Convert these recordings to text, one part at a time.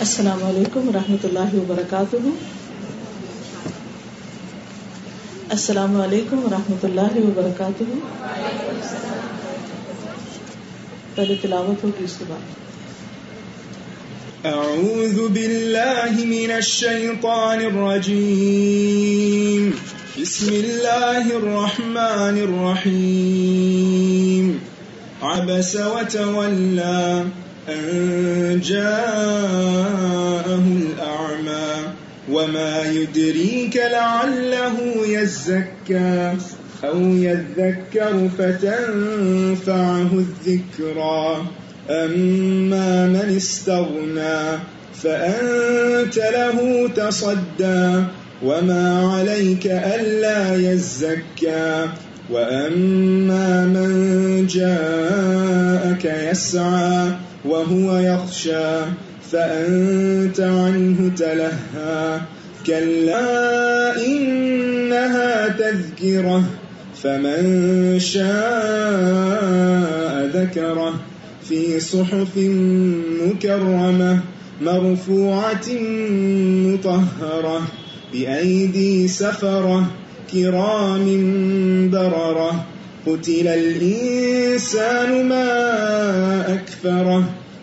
السلام علیکم و رحمۃ اللہ وبرکاتہ۔ السلام علیکم و رحمۃ اللہ وبرکاتہ۔ پہلے تلاوت ہوگی، اس کے بعد۔ اعوذ باللہ من الشیطان الرجیم۔ بسم اللہ الرحمن الرحیم۔ عبس وتولى أن جاءه الأعمى وما يدريك لعله يزكى أو يذكر فتنفعه الذكرى أما من استغنى فأنت له تصدى وما عليك ألا يزكى وأما من جاءك يسعى وهو يخشى فأنت عنه تلهى كلا إنها تذكرة فمن شاء ذكره في صحف مكرمة مرفوعة مطهرة بأيدي سفرة كرام بررة قتل الإنسان ما أكفره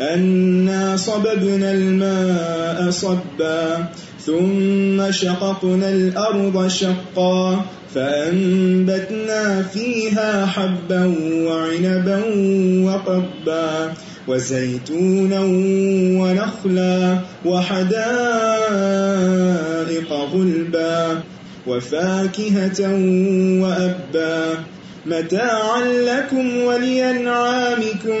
أنا صببنا الماء صبا ثم شققنا الأرض شقا فأنبتنا فيها حبا وعنبا وقبا وزيتونا ونخلا وحدائق غلبا وفاكهة وأبا متاعا لكم ولينعامكم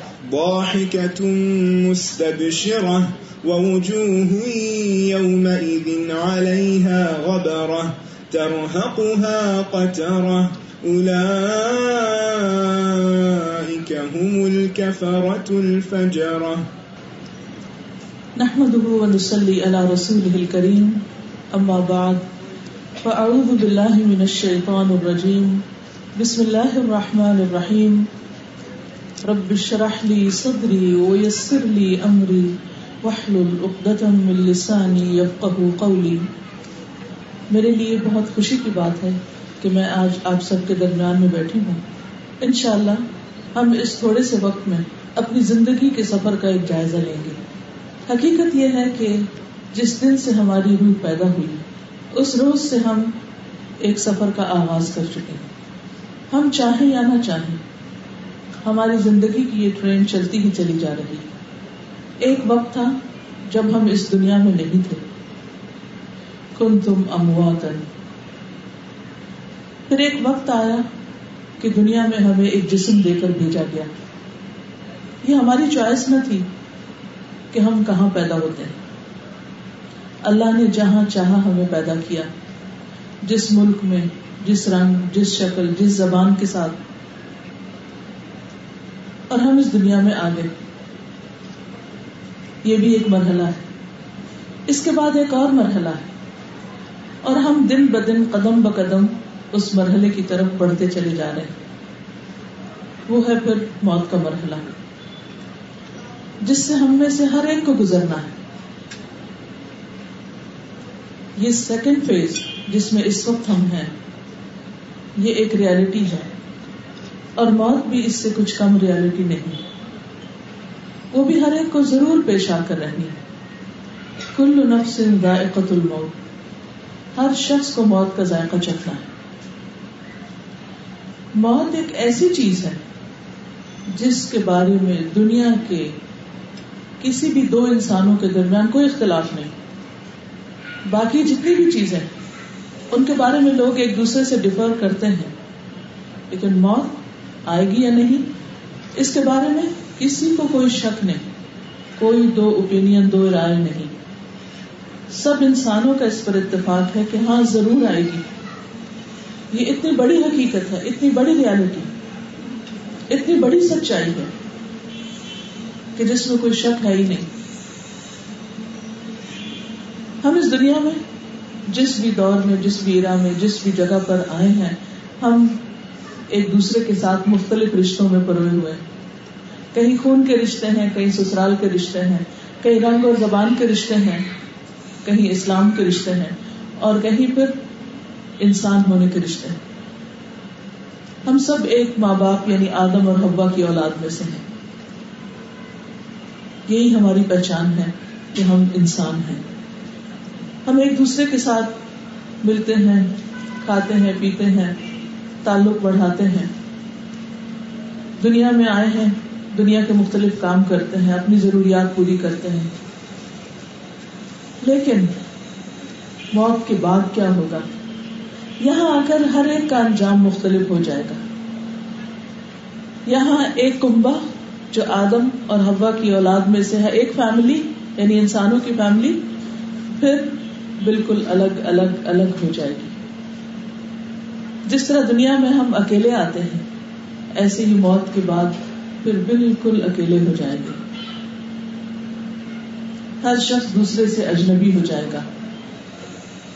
ضاحكة مستبشرة ووجوه يومئذ عليها غبرة ترهقها قترة أولئك هم الكفرة الفجرة. نحمده ونصلي على رسوله الكريم، أما بعد، فأعوذ بالله من الشيطان الرجيم. بسم الله الرحمن الرحيم. رب اشرح لي صدري ويسر لي أمري واحلل عقدة من لساني يفقه قولي۔ میرے لیے بہت خوشی کی بات ہے کہ میں آج آپ سب کے درمیان میں بیٹھی ہوں۔ انشاءاللہ ہم اس تھوڑے سے وقت میں اپنی زندگی کے سفر کا ایک جائزہ لیں گے۔ حقیقت یہ ہے کہ جس دن سے ہماری روح پیدا ہوئی، اس روز سے ہم ایک سفر کا آغاز کر چکے ہیں۔ ہم چاہیں یا نہ چاہیں ہماری زندگی کی یہ ٹرین چلتی ہی چلی جا رہی۔ ایک وقت تھا جب ہم اس دنیا میں نہیں تھے۔ کن تم امواتن۔ پھر ایک وقت آیا کہ دنیا میں ہمیں ایک جسم دے کر بھیجا گیا۔ یہ ہماری چوائس نہ تھی کہ ہم کہاں پیدا ہوتے ہیں۔ اللہ نے جہاں چاہا ہمیں پیدا کیا۔ جس ملک میں، جس رنگ، جس شکل، جس زبان کے ساتھ اور ہم اس دنیا میں آ گئے یہ بھی ایک مرحلہ ہے۔ اس کے بعد ایک اور مرحلہ ہے۔ اور ہم دن بدن قدم بقدم اس مرحلے کی طرف بڑھتے چلے جا رہے ہیں۔ وہ ہے پھر موت کا مرحلہ۔ جس سے ہم میں سے ہر ایک کو گزرنا ہے۔ یہ سیکنڈ فیز جس میں اس وقت ہم ہیں، یہ ایک ریالٹی ہے۔ اور موت بھی اس سے کچھ کم ریالٹی نہیں۔ وہ بھی ہر ایک کو ضرور پیش آ کر رہنی ہے۔ کل نفس ذائقت الموت۔ ہر شخص کو موت کا ذائقہ چکھنا ہے۔ موت ایک ایسی چیز ہے جس کے بارے میں دنیا کے کسی بھی دو انسانوں کے درمیان کوئی اختلاف نہیں۔ باقی جتنی بھی چیزیں، ان کے بارے میں لوگ ایک دوسرے سے ڈفر کرتے ہیں۔ لیکن موت آئے گی یا نہیں؟ اس کے بارے میں کسی کو کوئی شک نہیں، کوئی دو اوپین دو رائے نہیں۔ سب انسانوں کا اس پر اتفاق ہے کہ ہاں ضرور آئے گی۔ یہ اتنی بڑی حقیقت ہے، اتنی بڑی ریالٹی اتنی بڑی سچائی ہے کہ جس میں کوئی شک ہے ہی نہیں۔ ہم اس دنیا میں جس بھی دور میں، جس بھی ایرا میں، جس بھی جگہ پر آئے ہیں، ہم ایک دوسرے کے ساتھ مختلف رشتوں میں پروے ہوئے۔ کہیں خون کے رشتے ہیں، کہیں سسرال کے رشتے ہیں، کہیں رنگ اور زبان کے رشتے ہیں، کہیں اسلام کے رشتے ہیں، اور کہیں پھر انسان ہونے کے رشتے ہیں۔ ہم سب ایک ماں باپ یعنی آدم اور حبا کی اولاد میں سے ہیں۔ یہی ہماری پہچان ہے کہ ہم انسان ہیں۔ ہم ایک دوسرے کے ساتھ ملتے ہیں، کھاتے ہیں، پیتے ہیں۔ تعلق بڑھاتے ہیں۔ دنیا میں آئے ہیں، دنیا کے مختلف کام کرتے ہیں، اپنی ضروریات پوری کرتے ہیں۔ لیکن موت کے بعد کیا ہوگا؟ یہاں آ کر ہر ایک کا انجام مختلف ہو جائے گا۔ یہاں ایک کنبا جو آدم اور ہوا کی اولاد میں سے ہے، ایک فیملی یعنی انسانوں کی فیملی پھر بالکل الگ الگ الگ ہو جائے گی۔ جس طرح دنیا میں ہم اکیلے آتے ہیں ایسے ہی موت کے بعد پھر بالکل اکیلے ہو جائیں گے۔ ہر شخص دوسرے سے اجنبی ہو جائے گا۔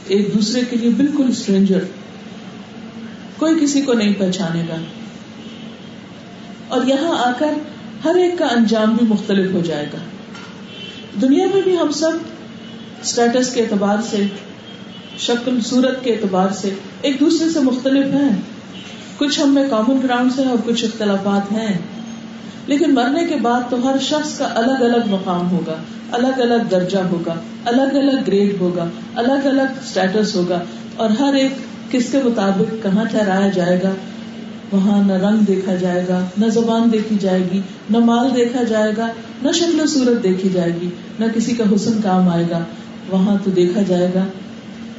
ایک دوسرے کے لیے بالکل اسٹرینجر۔ کوئی کسی کو نہیں پہچانے گا۔ اور یہاں آ کر ہر ایک کا انجام بھی مختلف ہو جائے گا۔ دنیا میں بھی ہم سب اسٹیٹس کے اعتبار سے شکل صورت کے اعتبار سے ایک دوسرے سے مختلف ہیں۔ کچھ ہم میں کامن گراؤنڈ ہیں اور کچھ اختلافات ہیں۔ لیکن مرنے کے بعد تو ہر شخص کا الگ الگ مقام ہوگا، الگ الگ درجہ ہوگا، الگ الگ گریڈ ہوگا، الگ الگ اسٹیٹس ہوگا اور ہر ایک کس کے مطابق کہاں ٹھہرایا جائے گا، وہاں نہ رنگ دیکھا جائے گا، نہ زبان دیکھی جائے گی، نہ مال دیکھا جائے گا، نہ شکل و صورت دیکھی جائے گی، نہ کسی کا حسن کام آئے گا، وہاں تو دیکھا جائے گا۔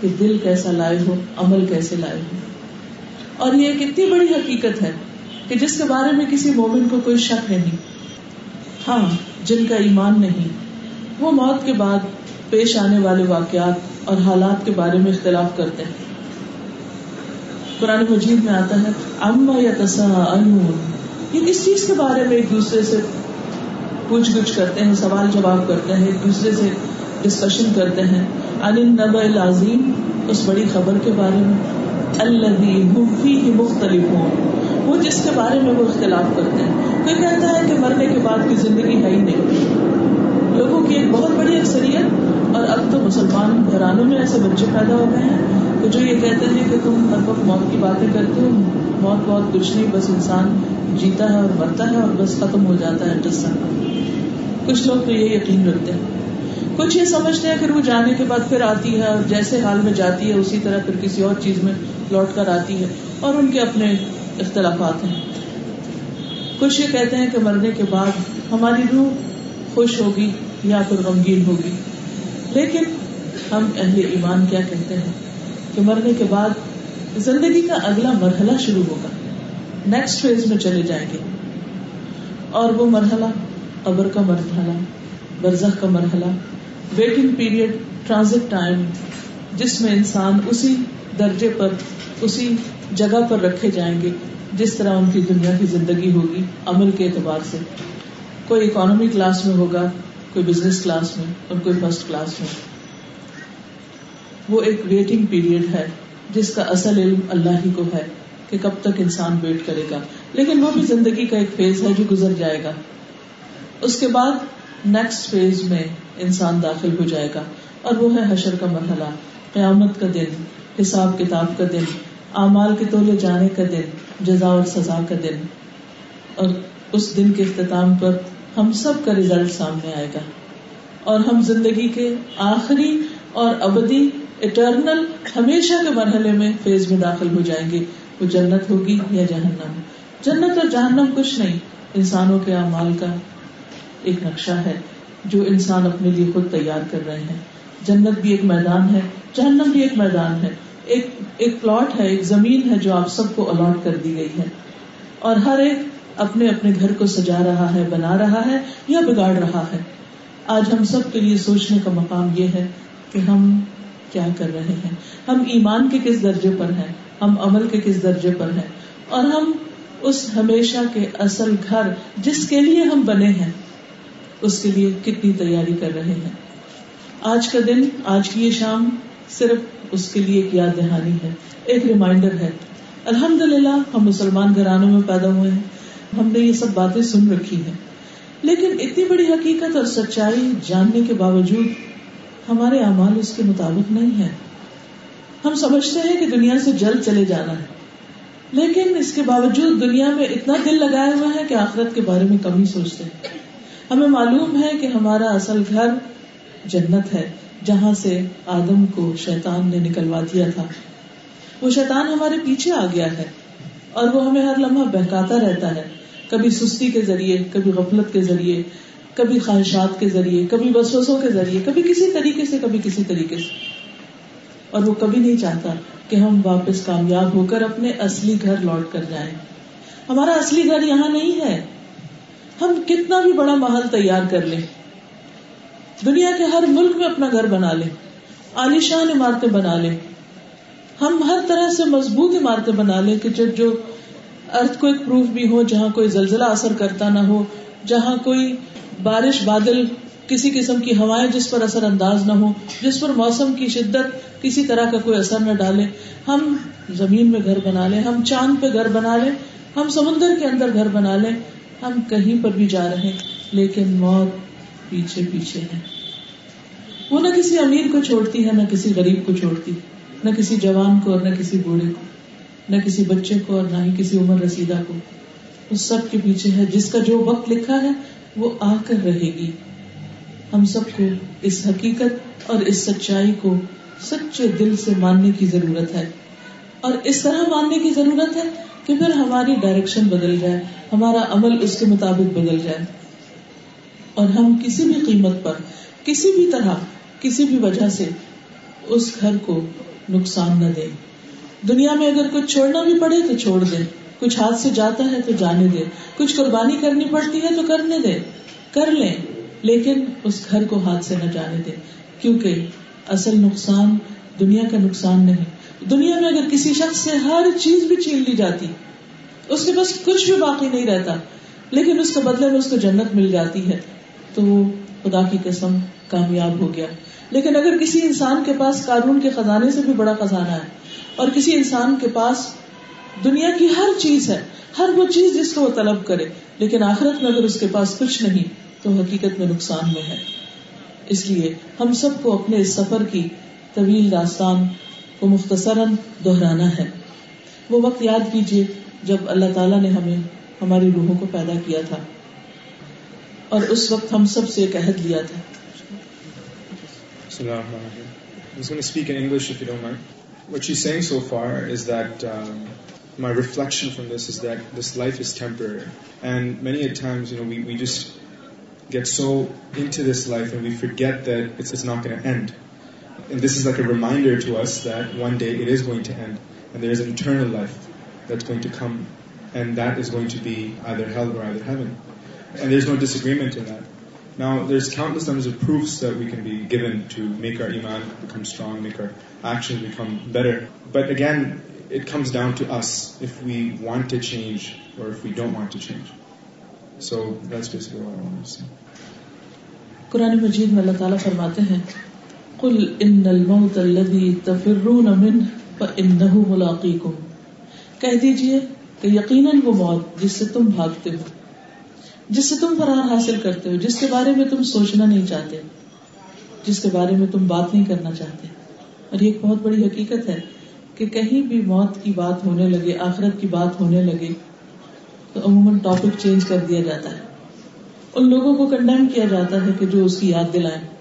کہ دل کیسا لائے ہو، عمل کیسے لائے ہو۔ اور یہ ایک اتنی بڑی حقیقت ہے کہ جس کے بارے میں کسی مومن کو کوئی شک نہیں۔ ہاں جن کا ایمان نہیں، وہ موت کے بعد پیش آنے والے واقعات اور حالات کے بارے میں اختلاف کرتے ہیں۔ قرآن مجید میں آتا ہے اما یا تسا یہ کس چیز کے بارے میں ایک دوسرے سے پوچھ گچھ کرتے ہیں، سوال جواب کرتے ہیں، ایک دوسرے سے ڈسکشن کرتے ہیں۔ النبا العظیم، اس بڑی خبر کے بارے میں اللہ مختلف ہوں وہ جس کے بارے میں وہ اختلاف کرتے ہیں۔ کوئی کہتا ہے کہ مرنے کے بعد کی زندگی ہے ہی نہیں۔ لوگوں کی ایک بہت بڑی اکثریت، اور اب تو مسلمان گھرانوں میں ایسے بچے پیدا ہو گئے ہیں کہ جو یہ کہتے ہیں کہ تم ہر وقت موت کی باتیں کرتے ہو، موت بہت کچھ نہیں، بس انسان جیتا ہے اور مرتا ہے اور بس ختم ہو جاتا ہے کچھ لوگ تو یہ یقین رکھتے ہیں۔ کچھ یہ سمجھتے ہیں کہ وہ جانے کے بعد پھر آتی ہے اور جیسے حال میں جاتی ہے، اسی طرح پھر کسی اور چیز میں لوٹ کر آتی ہے اور ان کے اپنے اختلافات ہیں۔ کچھ یہ کہتے ہیں کہ مرنے کے بعد ہماری روح خوش ہوگی یا پھر غمگین ہوگی۔ لیکن ہم اہل ایمان کیا کہتے ہیں؟ کہ مرنے کے بعد زندگی کا اگلا مرحلہ شروع ہوگا۔ نیکسٹ فیز میں چلے جائیں گے۔ اور وہ مرحلہ قبر کا مرحلہ، برزخ کا مرحلہ ویٹنگ پیریڈ، ٹرانزٹ ٹائم، جس میں انسان اسی درجے پر، اسی جگہ پر رکھے جائیں گے، جس طرح ان کی دنیا کی زندگی ہوگی عمل کے اعتبار سے۔ کوئی اکانومی کلاس میں ہوگا، کوئی بزنس کلاس میں، اور کوئی فرسٹ کلاس میں۔ وہ ایک ویٹنگ پیریڈ ہے، جس کا اصل علم اللہ ہی کو ہے کہ کب تک انسان ویٹ کرے گا۔ لیکن وہ بھی زندگی کا ایک فیز ہے جو گزر جائے گا۔ اس کے بعد نیکسٹ فیز میں انسان داخل ہو جائے گا۔ اور وہ ہے حشر کا مرحلہ، قیامت کا دن، حساب کتاب کا دن، اعمال کے تولے جانے کا دن، جزا اور سزا کا دن۔ اور اس دن کے اختتام پر ہم سب کا ریزلٹ سامنے آئے گا۔ اور ہم زندگی کے آخری اور ابدی اٹرنل ہمیشہ کے مرحلے میں فیز میں داخل ہو جائیں گے۔ وہ جنت ہوگی یا جہنم؟ جنت اور جہنم کچھ نہیں، انسانوں کے اعمال کا ایک نقشہ ہے جو انسان اپنے لیے خود تیار کر رہے ہیں۔ جنت بھی ایک میدان ہے، جہنم بھی ایک میدان ہے۔ ایک ایک پلاٹ ہے، ایک زمین ہے جو آپ سب کو الاٹ کر دی گئی ہے۔ اور ہر ایک اپنے اپنے گھر کو سجا رہا ہے، بنا رہا ہے یا بگاڑ رہا ہے۔ آج ہم سب کے لیے سوچنے کا مقام یہ ہے کہ ہم کیا کر رہے ہیں۔ ہم ایمان کے کس درجے پر ہیں؟ ہم عمل کے کس درجے پر ہیں؟ اور ہم اس ہمیشہ کے اصل گھر جس کے لیے ہم بنے ہیں اس کے لیے کتنی تیاری کر رہے ہیں۔ آج کا دن، آج کی یہ شام صرف اس کے لیے ایک یاد دہانی ہے، ایک ریمائنڈر ہے۔ الحمد للہ ہم مسلمان گھرانوں میں پیدا ہوئے ہیں۔ ہم نے یہ سب باتیں سن رکھی ہیں۔ لیکن اتنی بڑی حقیقت اور سچائی جاننے کے باوجود ہمارے اعمال اس کے مطابق نہیں ہے ہم سمجھتے ہیں کہ دنیا سے جلد چلے جانا ہے۔ لیکن اس کے باوجود دنیا میں اتنا دل لگایا ہوا ہے کہ آخرت کے بارے میں کم ہی سوچتے ہیں۔ ہمیں معلوم ہے کہ ہمارا اصل گھر جنت ہے، جہاں سے آدم کو شیطان نے نکلوا دیا تھا۔ وہ شیطان ہمارے پیچھے آ گیا ہے اور وہ ہمیں ہر لمحہ بہکاتا رہتا ہے۔ کبھی سستی کے ذریعے، کبھی غفلت کے ذریعے، کبھی خواہشات کے ذریعے، کبھی بسوسوں کے ذریعے، کبھی کسی طریقے سے، کبھی کسی طریقے سے۔ اور وہ کبھی نہیں چاہتا کہ ہم واپس کامیاب ہو کر اپنے اصلی گھر لوٹ کر جائیں۔ ہمارا اصلی گھر یہاں نہیں ہے۔ ہم کتنا بھی بڑا محل تیار کر لیں، دنیا کے ہر ملک میں اپنا گھر بنا لیں عالیشان عمارتیں بنا لیں۔ ہم ہر طرح سے مضبوط عمارتیں بنا لیں کہ جو ارتھ کو ایک پروف بھی ہو، جہاں کوئی زلزلہ اثر کرتا نہ ہو، جہاں کوئی بارش بادل کسی قسم کی ہوائیں جس پر اثر انداز نہ ہو جس پر موسم کی شدت کسی طرح کا کوئی اثر نہ ڈالے۔ ہم زمین میں گھر بنا لیں، ہم چاند پہ گھر بنا لیں، ہم سمندر کے اندر گھر بنا لیں۔ ہم کہیں پر بھی جا رہے لیکن موت پیچھے پیچھے ہے۔ وہ نہ کسی امیر کو چھوڑتی ہے، نہ کسی غریب کو چھوڑتی، نہ کسی جوان کو اور نہ کسی بوڑھے کو، نہ کسی بچے کو اور نہ ہی کسی عمر رسیدہ کو۔ اس سب کے پیچھے ہے۔ جس کا جو وقت لکھا ہے، وہ آ کر رہے گی۔ ہم سب کو اس حقیقت اور اس سچائی کو سچے دل سے ماننے کی ضرورت ہے۔ اور اس طرح ماننے کی ضرورت ہے کہ پھر ہماری ڈائریکشن بدل جائے، ہمارا عمل اس کے مطابق بدل جائے، اور ہم کسی بھی قیمت پر، کسی بھی طرح، کسی بھی وجہ سے اس گھر کو نقصان نہ دے دنیا میں اگر کچھ چھوڑنا بھی پڑے تو چھوڑ دے کچھ ہاتھ سے جاتا ہے تو جانے دے کچھ قربانی کرنی پڑتی ہے تو کرنے دے کر لیں، لیکن اس گھر کو ہاتھ سے نہ جانے دے کیونکہ اصل نقصان دنیا کا نقصان نہیں۔ دنیا میں اگر کسی شخص سے ہر چیز بھی چھین لی جاتی، اس کے پاس کچھ بھی باقی نہیں رہتا، لیکن اس کے بدلے میں اس کو جنت مل جاتی ہے، تو وہ خدا کی قسم کامیاب ہو گیا۔ لیکن اگر کسی انسان کے پاس قانون کے خزانے سے بھی بڑا خزانہ ہے، اور کسی انسان کے پاس دنیا کی ہر چیز ہے، ہر وہ چیز جس کو وہ طلب کرے، لیکن آخرت میں اگر اس کے پاس کچھ نہیں، تو حقیقت میں نقصان میں ہے۔ اس لیے ہم سب کو اپنے اس سفر کی طویل داستان کو مختصراً دہرانا ہے وہ وقت یاد کیجیے جب اللہ تعالیٰ نے ہمیں ہماری روحوں کو پیدا کیا تھا اور اس وقت ہم سب سے ایک عہد لیا تھا What she's saying so far is that um, my reflection from this is that this life is temporary. And many a times, you know, we, we just get so into this life and we forget that it's, it's not going to end. And this is like a reminder to us that one day it is going to end. And there is an eternal life that's going to come. And that is going to be either hell or either heaven. And there's no disagreement in that. Now, there's countless numbers of proofs that we can be given to make our iman become strong, make our actions become better. But again, it comes down to us if we want to change or if we don't want to change. So that's basically what I want to say. قرآن مجید میں اللہ تعالیٰ فرماتے ہیں قل ان الموت الذي تفرون منه فانه ملاقيكم. کہہ دیجیے کہ یقیناً وہ موت جس سے تم بھاگتے ہو، جس سے تم فرار حاصل کرتے ہو، جس کے بارے میں تم سوچنا نہیں چاہتے، جس کے بارے میں تم بات نہیں کرنا چاہتے۔ اور یہ ایک بہت بڑی حقیقت ہے کہ کہیں بھی موت کی بات ہونے لگے، آخرت کی بات ہونے لگے، تو عموماً ٹاپک چینج کر دیا جاتا ہے۔ ان لوگوں کو کنڈیم کیا جاتا ہے کہ جو اس کی یاد دلائیں۔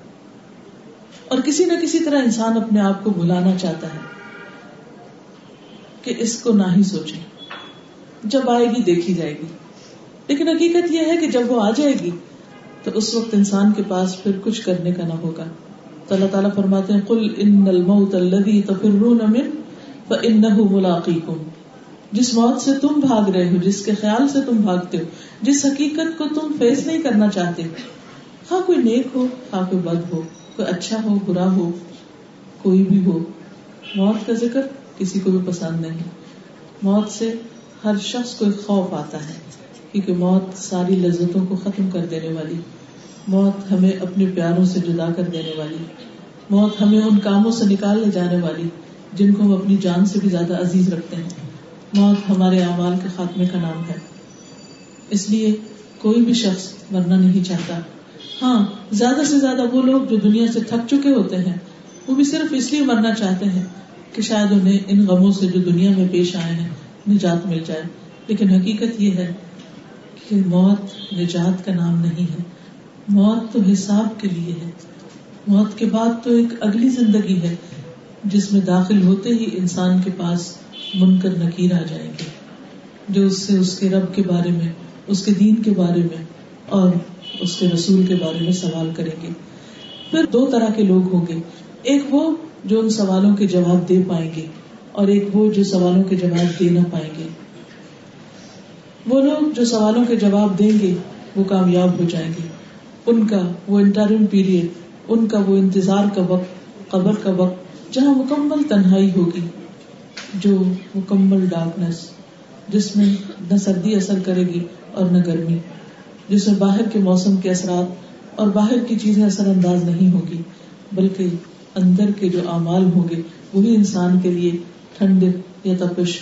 اور کسی نہ کسی طرح انسان اپنے آپ کو بھلانا چاہتا ہے کہ اس کو نہ ہی سوچے۔ جب آئے گی، دیکھی جائے گی۔ لیکن حقیقت یہ ہے کہ جب وہ آ جائے گی، تو اس وقت انسان کے پاس پھر کچھ کرنے کا نہ ہوگا۔ تو اللہ تعالیٰ فرماتے ہیں کل ان الموت الذي تفرون من فانه ملاقيكم۔ جس موت سے تم بھاگ رہے ہو، جس کے خیال سے تم بھاگتے ہو، جس حقیقت کو تم فیس نہیں کرنا چاہتے۔ ہاں کوئی نیک ہو ہاں کوئی بد ہو۔ کوئی اچھا ہو، برا ہو، کوئی بھی ہو، موت کا ذکر کسی کو بھی پسند نہیں۔ موت سے ہر شخص کو ایک خوف آتا ہے، کیونکہ موت ساری لذتوں کو ختم کر دینے والی۔ موت ہمیں اپنے پیاروں سے جدا کر دینے والی۔ موت ہمیں ان کاموں سے نکال لے جانے والی، جن کو ہم اپنی جان سے بھی زیادہ عزیز رکھتے ہیں۔ موت ہمارے اعمال کے خاتمے کا نام ہے۔ اس لیے کوئی بھی شخص مرنا نہیں چاہتا۔ ہاں زیادہ سے زیادہ وہ لوگ جو دنیا سے تھک چکے ہوتے ہیں، وہ بھی صرف اس لیے مرنا چاہتے ہیں کہ شاید انہیں ان غموں سے جو دنیا میں پیش آئے ہیں، نجات مل جائے۔ لیکن حقیقت یہ ہے کہ موت نجات کا نام نہیں ہے۔ موت تو حساب کے لیے ہے۔ موت کے بعد تو ایک اگلی زندگی ہے، جس میں داخل ہوتے ہی انسان کے پاس من کر نکیر آ جائیں گے، جو اس سے اس کے رب کے بارے میں، اس کے دین کے بارے میں اور اس کے رسول کے بارے میں سوال کریں گے۔ پھر دو طرح کے لوگ ہوں گے۔ ایک وہ جو ان سوالوں کے جواب دے پائیں گے اور ایک وہ جو سوالوں کے جواب دے نہ پائیں گے۔ وہ لوگ جو سوالوں کے جواب دیں گے، وہ کامیاب ہو جائیں گے۔ ان کا وہ انٹرم پیریڈ، ان کا وہ انتظار کا وقت، قبر کا وقت، جہاں مکمل تنہائی ہوگی، جو مکمل ڈارکنیس جس میں نہ سردی اثر کرے گی اور نہ گرمی۔ جس میں باہر کے موسم کے اثرات اور باہر کی چیزیں اثر انداز نہیں ہوگی، بلکہ اندر کے جو اعمال ہوں گے، وہی انسان کے لیے ٹھنڈ یا تپش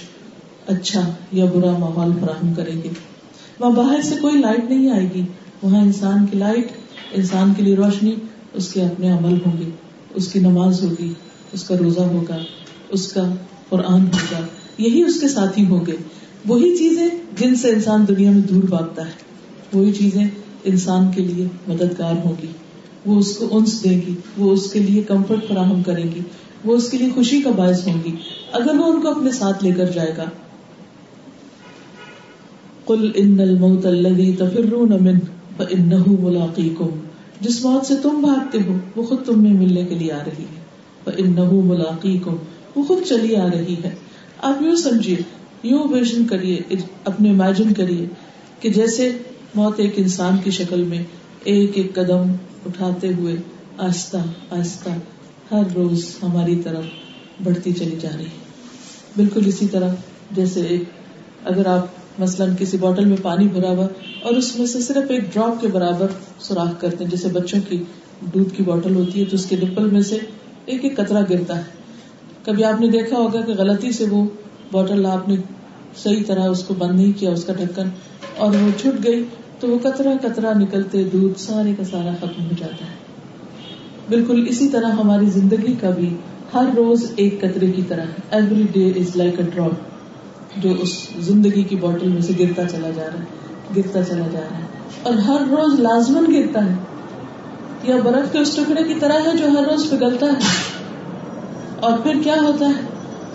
اچھا یا برا ماحول فراہم کریں گے وہاں باہر سے کوئی لائٹ نہیں آئے گی، وہاں انسان کی لائٹ انسان کے لیے روشنی، اس کے اپنے عمل ہوں گے۔ اس کی نماز ہوگی، اس کا روزہ ہوگا، اس کا قرآن ہوگا، یہی اس کے ساتھی ہوں گے۔ وہی چیزیں جن سے انسان دنیا میں دور بھاگتا ہے۔ وہی چیزیں انسان کے لیے مددگار ہوگی۔ وہ اس کو انس دے گی، وہ اس کے لیے کمفرٹ فراہم کرے گی، وہ اس کے لیے خوشی کا باعث ہوں گی اگر وہ ان کو اپنے ساتھ لے کر جائے گا۔ کل ان الموت الذي تفرون منه فانه ملاقيكم جس موت سے تم بھاگتے ہو، وہ خود تم میں ملنے کے لیے آ رہی ہے۔ فانه ملاقيكم وہ خود چلی آ رہی ہے۔ آپ یوں سمجھیے، یوں ویژن کریے، اپنے امیجن کریے کہ جیسے موت ایک انسان کی شکل میں ایک ایک قدم اٹھاتے ہوئے آہستہ آہستہ ہر روز ہماری طرف بڑھتی چلی جا رہی ہے۔ بالکل اسی طرح جیسے ایک اگر آپ مثلاً کسی بوٹل میں پانی بھرا ہوا اور اس میں سے صرف ایک ڈراپ کے برابر سوراخ کرتے ہیں، جیسے بچوں کی دودھ کی بوٹل ہوتی ہے تو اس کے ڈپل میں سے ایک ایک کترا گرتا ہے۔ کبھی آپ نے دیکھا ہوگا کہ غلطی سے وہ بوٹل آپ نے صحیح طرح اس کو بند نہیں کیا، اس کا ڈھکن، اور وہ چھٹ گئی تو وہ کترا کترا نکلتے، دودھ سارے کا سارا ختم ہو جاتا ہے۔ بالکل اسی طرح ہماری زندگی کا بھی ہر روز ایک قطرے کی طرح every day is like a drop جو اس زندگی کی بوٹل میں سے گرتا چلا جا رہا ہے، گرتا چلا جا رہا ہے۔ اور ہر روز لازمن گرتا ہے۔ یا برف کے اس ٹکڑے کی طرح ہے جو ہر روز پگلتا ہے۔ اور پھر کیا ہوتا ہے؟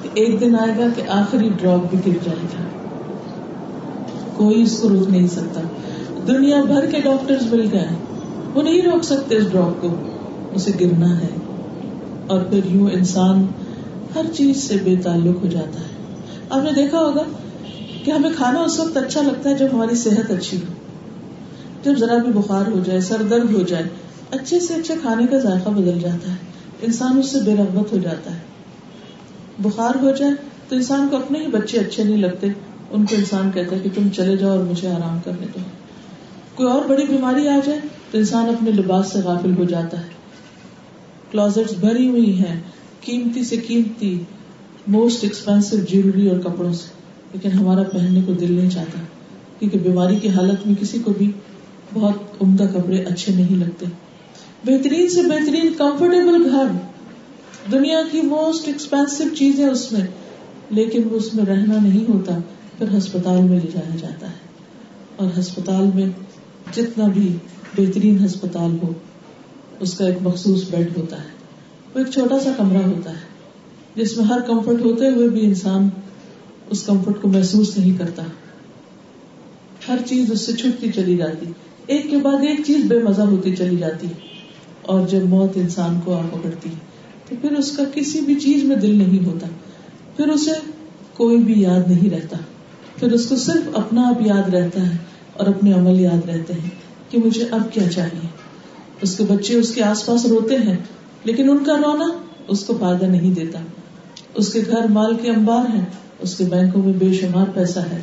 کہ ایک دن آئے گا کہ آخری ڈراپ بھی گر جائے گا۔ کوئی اس کو روک نہیں سکتا۔ دنیا بھر کے ڈاکٹر مل گئے وہ نہیں روک سکتے اس ڈراپ کو۔ اسے گرنا ہے۔ اور پھر یوں انسان ہر چیز سے بے تعلق ہو جاتا ہے۔ آپ نے دیکھا ہوگا کہ ہمیں کھانا اس وقت اچھا لگتا ہے جب ہماری صحت اچھی ہو۔ جب ذرا بھی بخار ہو جائے، سر درد ہو جائے، اچھے سے اچھے کھانے کا ذائقہ بدل جاتا ہے۔ انسان اس سے بے رغبت ہو جاتا ہے۔ بخار ہو جائے تو انسان کو اپنے ہی بچے اچھے نہیں لگتے۔ ان کو انسان کہتا ہے کہ تم چلے جاؤ اور مجھے آرام کرنے دو۔ کوئی اور بڑی بیماری آ جائے تو انسان اپنے لباس سے غافل ہو جاتا ہے۔ کلوزٹ بھری ہوئی ہیں، قیمتی سے قیمتی موسٹ ایکسپینسو جیولری اور کپڑوں سے۔ لیکن ہمارا پہننے کو دل نہیں چاہتا، کیونکہ بیماری کی حالت میں کسی کو بھی بہت عمدہ کپڑے اچھے نہیں لگتے۔ بہترین سے بہترین کمفرٹیبل گھر۔ دنیا کی موسٹ ایکسپینسو چیزیں اس میں، لیکن وہ اس میں رہنا نہیں ہوتا، پھر ہسپتال میں لے جایا جاتا ہے۔ اور ہسپتال میں جتنا بھی بہترین ہسپتال ہو، اس کا ایک مخصوص بیڈ ہوتا ہے۔ وہ ایک چھوٹا سا کمرہ ہوتا ہے، جس میں ہر کمفرٹ ہوتے ہوئے بھی انسان اس کمفرٹ کو محسوس نہیں کرتا۔ ہر چیز اس سے چھٹتی چلی جاتی۔ ایک کے بعد ایک چیز بے مزہ ہوتی چلی جاتی۔ اور جب موت انسان کو آ پکڑتی، تو پھر اس کا کسی بھی چیز میں دل نہیں ہوتا۔ پھر اسے کوئی بھی یاد نہیں رہتا۔ پھر اس کو صرف اپنا آپ یاد رہتا ہے۔ اور اپنے عمل یاد رہتے ہیں کہ مجھے اب کیا چاہیے۔ اس کے بچے اس کے آس پاس روتے ہیں، لیکن ان کا رونا اس کو فائدہ نہیں دیتا۔ اس کے گھر مال کے انبار ہیں، اس کے بینکوں میں بے شمار پیسہ ہے۔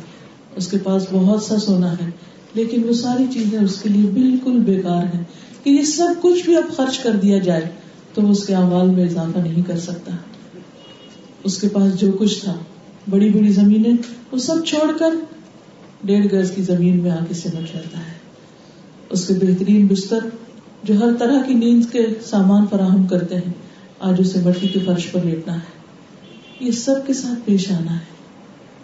اس کے پاس بہت سا سونا ہے، لیکن وہ ساری چیزیں اس کے لیے بالکل بیکار ہیں۔ کہ یہ سب کچھ بھی اب خرچ کر دیا جائے تو اس کے اعمال میں اضافہ نہیں کر سکتا۔ اس کے پاس جو کچھ تھا، بڑی بڑی زمینیں، وہ سب چھوڑ کر ڈیڑھ گز کی زمین میں آ کے سمٹ رہتا ہے۔ اس کے بہترین بستر جو ہر طرح کی نیند کے سامان فراہم کرتے ہیں، آج اسے مٹی کے فرش پر لیٹنا ہے۔ یہ سب کے ساتھ پیش آنا ہے۔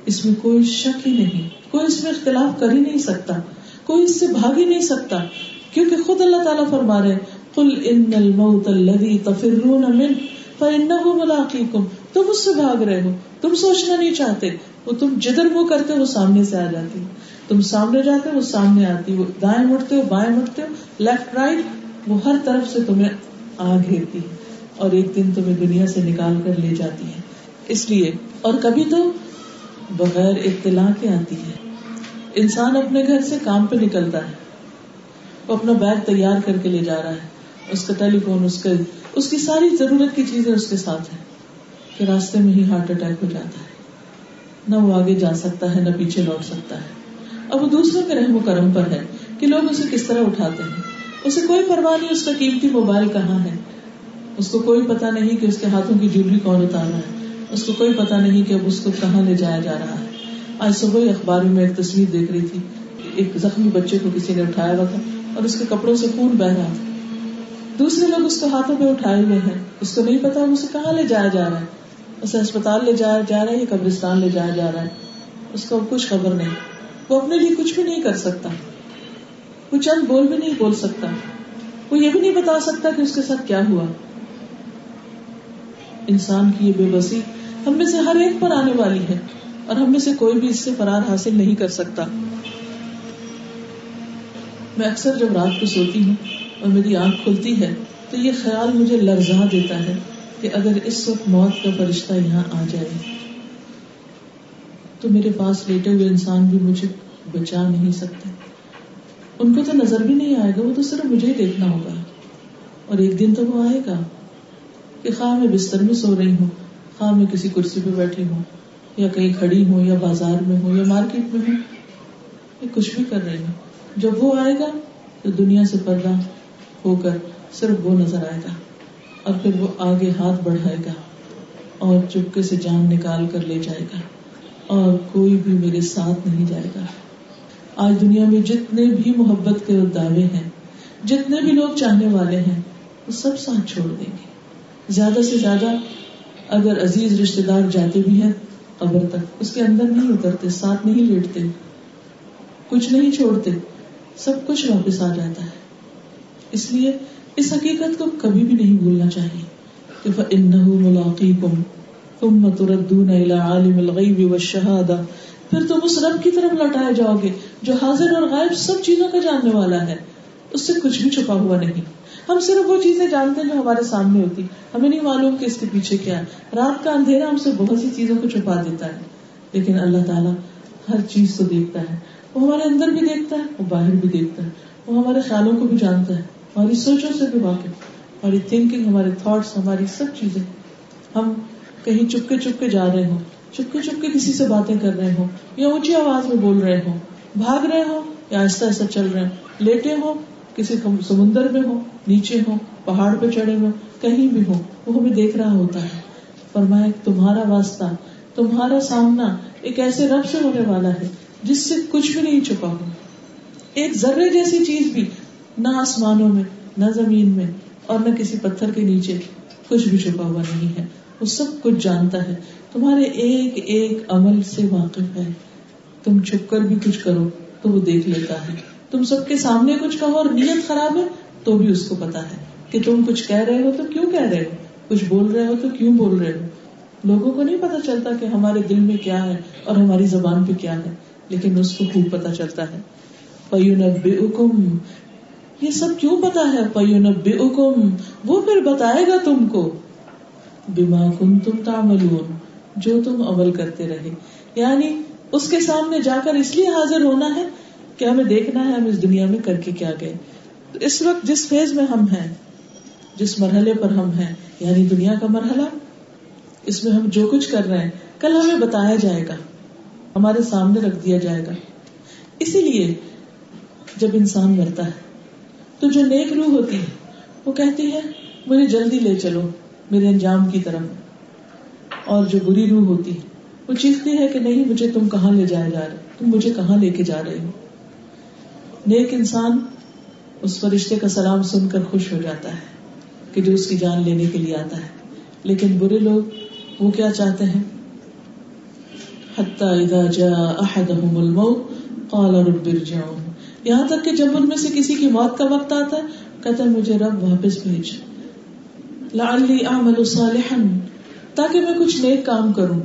اس میں کوئی شک ہی نہیں، کوئی اس میں اختلاف کر ہی نہیں سکتا، کوئی اس سے بھاگ ہی نہیں سکتا۔ کیونکہ خود اللہ تعالیٰ فرما رہے کل ان الموت الذي تفرون منه فانه ملاقيكم۔ تم اس سے بھاگ رہے ہو، تم سوچنا نہیں چاہتے، وہ تم جدھر وہ کرتے وہ سامنے سے آ جاتی۔ تم سامنے جاتے وہ سامنے آتی۔ وہ دائیں مڑتے ہو، بائیں مڑتے ہو، لیفٹ، رائٹ، وہ ہر طرف سے تمہیں آ گھیرتی اور ایک دن تمہیں دنیا سے نکال کر لے جاتی ہے۔ اس لیے، اور کبھی تو بغیر اطلاع کے آتی ہے۔ انسان اپنے گھر سے کام پہ نکلتا ہے۔ وہ اپنا بیگ تیار کر کے لے جا رہا ہے۔ اس کا ٹیلی فون اس کا اس کی ساری ضرورت کی چیزیں اس کے ساتھ ہیں۔ کہ راستے میں ہی ہارٹ اٹیک ہو جاتا ہے۔ نہ وہ آگے جا سکتا ہے، نہ پیچھے لوٹ سکتا ہے۔ اب وہ دوسروں کے رحم و کرم پر ہے کہ لوگ اسے کس طرح اٹھاتے ہیں۔ اسے کوئی پرواہ نہیں اس کا قیمتی موبائل کہاں ہے۔ اس کو کوئی پتا نہیں کہ اس کے ہاتھوں کی جولی کون اتار رہا ہے۔ اس کو کوئی پتا نہیں کہ اب اس کو کہاں لے جایا جا رہا ہے۔ آج صبح اخبار میں ایک تصویر دیکھ رہی تھی ایک زخمی بچے کو کسی نے اٹھایا ہوا تھا اور اس کے کپڑوں سے خون بہ رہا تھا۔ دوسرے لوگ اس کو ہاتھوں پہ اٹھائے ہوئے ہیں۔ اس کو نہیں پتا اسے کہاں لے جایا جا رہا ہے۔ اسے اسپتال لے جایا جا رہا ہے یا قبرستان لے جایا جا رہا ہے؟ اس کو کچھ خبر نہیں۔ وہ اپنے لیے کچھ بھی نہیں کر سکتا۔ وہ چند بول بھی نہیں بول سکتا۔ وہ یہ بھی نہیں بتا سکتا کہ اس کے ساتھ کیا ہوا۔ انسان کی یہ بے بسی ہم میں سے ہر ایک پر آنے والی ہے اور ہم میں سے کوئی بھی اس سے فرار حاصل نہیں کر سکتا۔ میں اکثر جب رات کو سوتی ہوں اور میری آنکھ کھلتی ہے تو یہ خیال مجھے لرزا دیتا ہے۔ کہ اگر اس وقت موت کا فرشتہ یہاں آ جائے تو میرے پاس لیٹے ہوئے انسان بھی مجھے بچا نہیں سکتے۔ ان کو تو نظر بھی نہیں آئے گا، وہ تو صرف مجھے ہی دیکھنا ہوگا۔ اور ایک دن تو وہ آئے گا کہ خواہ میں بستر میں سو رہی ہوں، خواہ میں کسی کرسی پہ بیٹھی ہوں، یا کہیں کھڑی ہوں، یا بازار میں ہوں، یا مارکیٹ میں ہوں یا کچھ بھی کر رہی ہوں۔ جب وہ آئے گا تو دنیا سے پردہ ہو کر صرف وہ نظر آئے گا۔ اور پھر وہ آگے ہاتھ بڑھائے گا اور چپکے سے جان نکال کر لے جائے گا اور کوئی بھی میرے ساتھ نہیں جائے گا۔ آج دنیا میں جتنے بھی محبت کے دعوے ہیں، جتنے بھی لوگ چاہنے والے ہیں، وہ سب ساتھ چھوڑ دیں گے۔ زیادہ سے زیادہ اگر عزیز رشتے دار جاتے بھی ہیں، قبر تک اس کے اندر نہیں اترتے، ساتھ نہیں لیٹتے، کچھ نہیں چھوڑتے، سب کچھ واپس آ جاتا ہے۔ اس لیے اس حقیقت کو کبھی بھی نہیں بھولنا چاہیے کہ فَإِنَّهُ مُلَاقِيكُمْ ثُمَّ تُرَدُّونَ إِلَىٰ عَالِمِ الْغَيْبِ وَالشَّهَادَةِ پھر تم اس رب کی طرف لوٹائے جاؤ گے جو حاضر اور غائب سب چیزوں کا جاننے والا ہے۔ اس سے کچھ بھی چھپا ہوا نہیں۔ ہم صرف وہ چیزیں جانتے ہیں جو ہمارے سامنے ہوتی۔ ہمیں نہیں معلوم کہ اس کے پیچھے کیا ہے۔ رات کا اندھیرا ہم سے بہت سی چیزوں کو چھپا دیتا ہے۔ لیکن اللہ تعالیٰ ہر چیز کو دیکھتا ہے۔ وہ ہمارے اندر بھی دیکھتا ہے، وہ باہر بھی دیکھتا ہے۔ وہ ہمارے خیالوں کو بھی جانتا ہے۔ ہماری سوچوں سے بھی واقف۔ ہماری تھنکنگ ہمارے تھاٹس ہماری سب چیزیں۔ ہم کہیں چپکے چپکے جا رہے ہوں، چپکے چپکے کسی سے باتیں کر رہے ہوں، یا اونچی آواز میں بول رہے ہوں، بھاگ رہے ہوں، یا ایسا ایسا چل رہے ہوں۔ لیٹے ہوں، کسی سمندر میں ہو نیچے ہو پہاڑ پہ چڑھے ہو کہیں بھی ہو وہ ہمیں دیکھ رہا ہوتا ہے۔ فرمایا تمہارا واسطہ، تمہارا سامنا ایک ایسے رب سے ہونے والا ہے جس سے کچھ بھی نہیں چھپا ہو ایک ذرے جیسی چیز بھی نہ آسمانوں میں، نہ زمین میں اور نہ کسی پتھر کے نیچے کچھ بھی چھپا ہوا نہیں ہے۔ وہ سب کچھ جانتا ہے۔ تمہارے ایک ایک عمل سے واقف ہے۔ تم چھپ کر بھی کچھ کرو تو وہ دیکھ لیتا ہے۔ تم سب کے سامنے کچھ کہو اور نیت خراب ہے تو بھی اس کو پتا ہے کہ تم کچھ کہہ رہے ہو تو کیوں کہہ رہے ہو؟ کچھ بول رہے ہو تو کیوں بول رہے ہو؟ لوگوں کو نہیں پتا چلتا کہ ہمارے دل میں کیا ہے اور ہماری زبان پہ کیا ہے، لیکن اس کو خوب پتا چلتا ہے۔ یہ سب کیوں پتا ہے؟ وہ پھر بتائے گا تم کو۔ بیما کن تم تعملون، جو تم عمل کرتے رہے۔ یعنی اس کے سامنے جا کر اس لیے حاضر ہونا ہے کہ ہمیں دیکھنا ہے ہم اس دنیا میں کر کے کیا گئے؟ اس وقت جس فیز میں ہم ہیں، جس مرحلے پر ہم ہیں یعنی دنیا کا مرحلہ، اس میں ہم جو کچھ کر رہے ہیں، کل ہمیں بتایا جائے گا۔ ہمارے سامنے رکھ دیا جائے گا۔ اسی لیے جب انسان مرتا ہے تو جو نیک روح ہوتی ہے، وہ کہتی ہے، مجھے جلدی لے چلو، میرے انجام کی طرف۔ اور جو بری روح ہوتی ہے وہ چیختی ہے کہ نہیں، مجھے تم کہاں لے جایا جا رہے؟ تم مجھے کہاں لے کے جا رہے ہو؟ نیک انسان اس فرشتے کا سلام سن کر خوش ہو جاتا ہے کہ جو اس کی جان لینے کے لیے آتا ہے۔ لیکن برے لوگ وہ کیا چاہتے ہیں؟ یہاں تک کہ جب ان میں سے کسی کی موت کا وقت آتا ہے، کہتا ہے، مجھے رب واپس بھیج۔ اعمل صالحا، تاکہ میں کچھ نیک کام کروں۔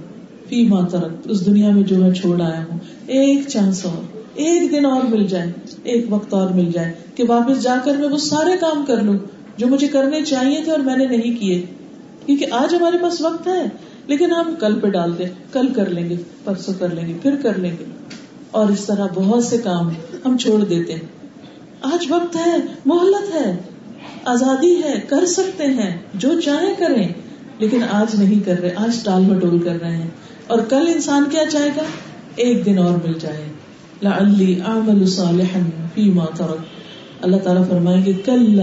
فی ما ترک اس دنیا میں جو میں چھوڑ آیا ہوں۔ ایک چانس اور، ایک دن اور مل جائے، ایک وقت اور مل جائے کہ واپس جا کر میں وہ سارے کام کر لوں جو مجھے کرنے چاہیے تھے اور میں نے نہیں کیے۔ کیونکہ آج ہمارے پاس وقت ہے، لیکن ہم کل پہ ڈال دیں، کل کر لیں گے، پرسوں کر لیں گے، پھر کر لیں گے۔ اور اس طرح بہت سے کام ہم چھوڑ دیتے ہیں۔ آج وقت ہے محلت ہے، آزادی ہے، کر سکتے ہیں، جو چاہے کریں۔ لیکن آج نہیں کر رہے، آج ٹال مٹول کر رہے ہیں۔ اور کل انسان کیا چاہے گا؟ ایک دن اور مل جائے۔ اللہ تعالیٰ فرمائیں گے کل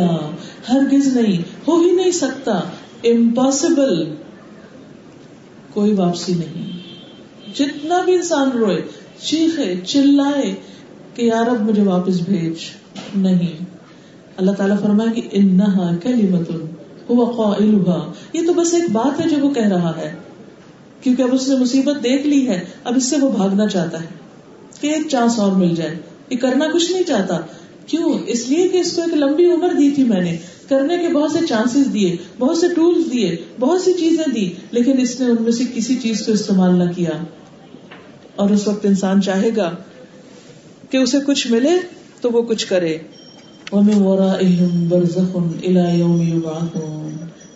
ہرگز نہیں، ہو ہی نہیں سکتا امپاسبل کوئی واپسی نہیں۔ جتنا بھی انسان روئے چیخے، چلائے کہ یار اب مجھے واپس بھیج۔ نہیں۔ اللہ تعالیٰ فرمائے کہ انہا کلمت ہوا قائلہا۔ یہ تو بس ایک بات ہے جو وہ کہہ رہا ہے۔ کیونکہ اب اس نے مصیبت دیکھ لی ہے، اب اس سے وہ بھاگنا چاہتا ہے۔ کہ ایک چانس اور مل جائے۔ یہ کرنا کچھ نہیں چاہتا۔ کیوں؟ اس لیے کہ اس کو ایک لمبی عمر دی تھی میں نے۔ کرنے کے بہت سے چانسز دیے، بہت سے ٹولس دیے، بہت سی چیزیں دی، لیکن اس نے ان میں سے کسی چیز کو استعمال نہ کیا۔ اور اس وقت انسان چاہے گا کہ اسے کچھ ملے تو وہ کچھ کرے۔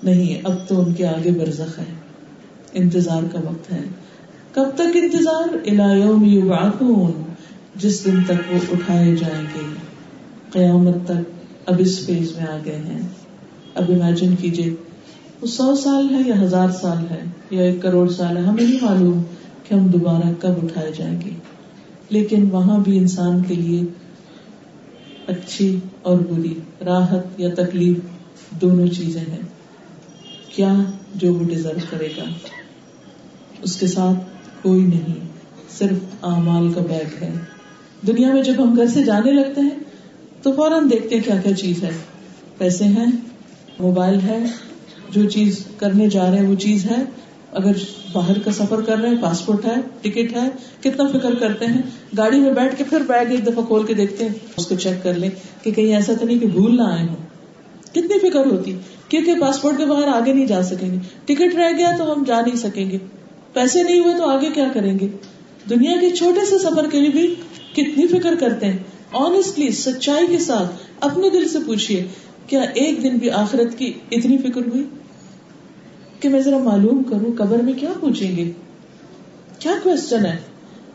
نہیں، اب تو ان کے آگے برزخ ہے۔ انتظار کا وقت ہے۔ کب تک انتظار؟ جس دن تک وہ اٹھائے جائیں گے۔ قیامت تک اب اس فیز میں آ گئے ہیں۔ اب امیجن کیجیے وہ سو سال ہے یا ہزار سال ہے یا ایک کروڑ سال ہے، ہمیں نہیں معلوم۔ کہ ہم دوبارہ کب اٹھائے جائیں گے۔ لیکن وہاں بھی انسان کے لیے اچھی اور بری، راحت یا تکلیف دونوں چیزیں ہیں۔ کیا جو وہ ڈیزرو کرے گا؟ اس کے ساتھ کوئی نہیں، صرف اعمال کا بیگ ہے۔ دنیا میں جب ہم گھر سے جانے لگتے ہیں، تو فوراً دیکھتے ہیں کیا کیا چیز ہے۔ پیسے ہیں، موبائل ہے، جو چیز کرنے جا رہے ہیں وہ چیز ہے۔ اگر باہر کا سفر کر رہے ہیں، پاسپورٹ ہے، ٹکٹ ہے، کتنا فکر کرتے ہیں؟ گاڑی میں بیٹھ کے پھر بیگ ایک دفعہ کھول کے دیکھتے ہیں، اس کو چیک کر لیں کہ کہیں ایسا تو نہیں کہ بھول نہ آئے ہوں۔ کتنی فکر ہوتی؟ کیونکہ پاسپورٹ کے باہر آگے نہیں جا سکیں گے؟ ٹکٹ رہ گیا تو ہم جا نہیں سکیں گے۔ پیسے نہیں ہوئے تو آگے کیا کریں گے؟ دنیا کے چھوٹے سے سفر کے لیے بھی کتنی فکر کرتے ہیں؟ آنےسٹلی سچائی کے ساتھ اپنے دل سے پوچھیے کیا ایک دن بھی آخرت کی اتنی فکر ہوئی؟ کہ میں ذرا معلوم کروں قبر میں کیا پوچھیں گے؟ کیا کوشچن ہے؟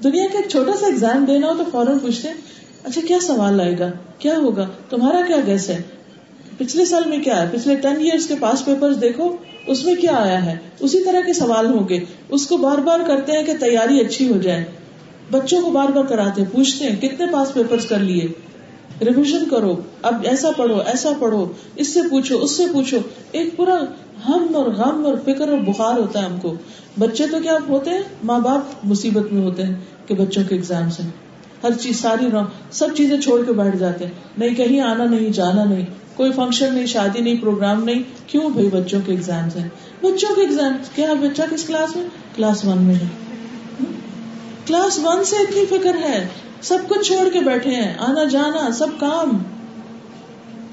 دنیا کا ایک چھوٹا سا ایگزام دینا ہو تو فوراً پوچھتے اچھا کیا سوال آئے گا؟ کیا ہوگا؟ تمہارا کیا گیس ہے؟ پچھلے سال میں کیا ہے؟ پچھلے ٹین ایئرس کے پاس پیپر دیکھو، اس میں کیا آیا ہے؟ اسی طرح کے سوال ہوں گے۔ اس کو بار بار کرتے ہیں کہ تیاری اچھی ہو جائے۔ بچوں کو بار بار کراتے ہیں، پوچھتے ہیں، کتنے پاس پیپر کر لیے؟ ریویژن کرو۔ اب ایسا پڑھو ایسا پڑھو۔ اس سے پوچھو، اس سے پوچھو۔ ایک پورا ہم اور غم اور فکر اور بخار ہوتا ہے ہم کو۔ بچے تو کیا ہوتے ہیں؟ ماں باپ مصیبت میں ہوتے ہیں کہ بچوں کے ایگزامس ہیں ہر چیز ساری سب چیزیں چھوڑ کے بیٹھ جاتے ہیں۔ نہیں کہیں آنا نہیں، جانا نہیں۔ کوئی فنکشن نہیں، شادی نہیں پروگرام نہیں۔ کیوں بھائی بچوں کے ایگزامس ہیں؟ بچوں کے ایگزام کیا بچہ کس کلاس میں؟ کلاس ون میں ہے۔ کلاس ون سے اتنی فکر ہے۔ سب کچھ چھوڑ کے بیٹھے ہیں۔ آنا جانا، سب کام۔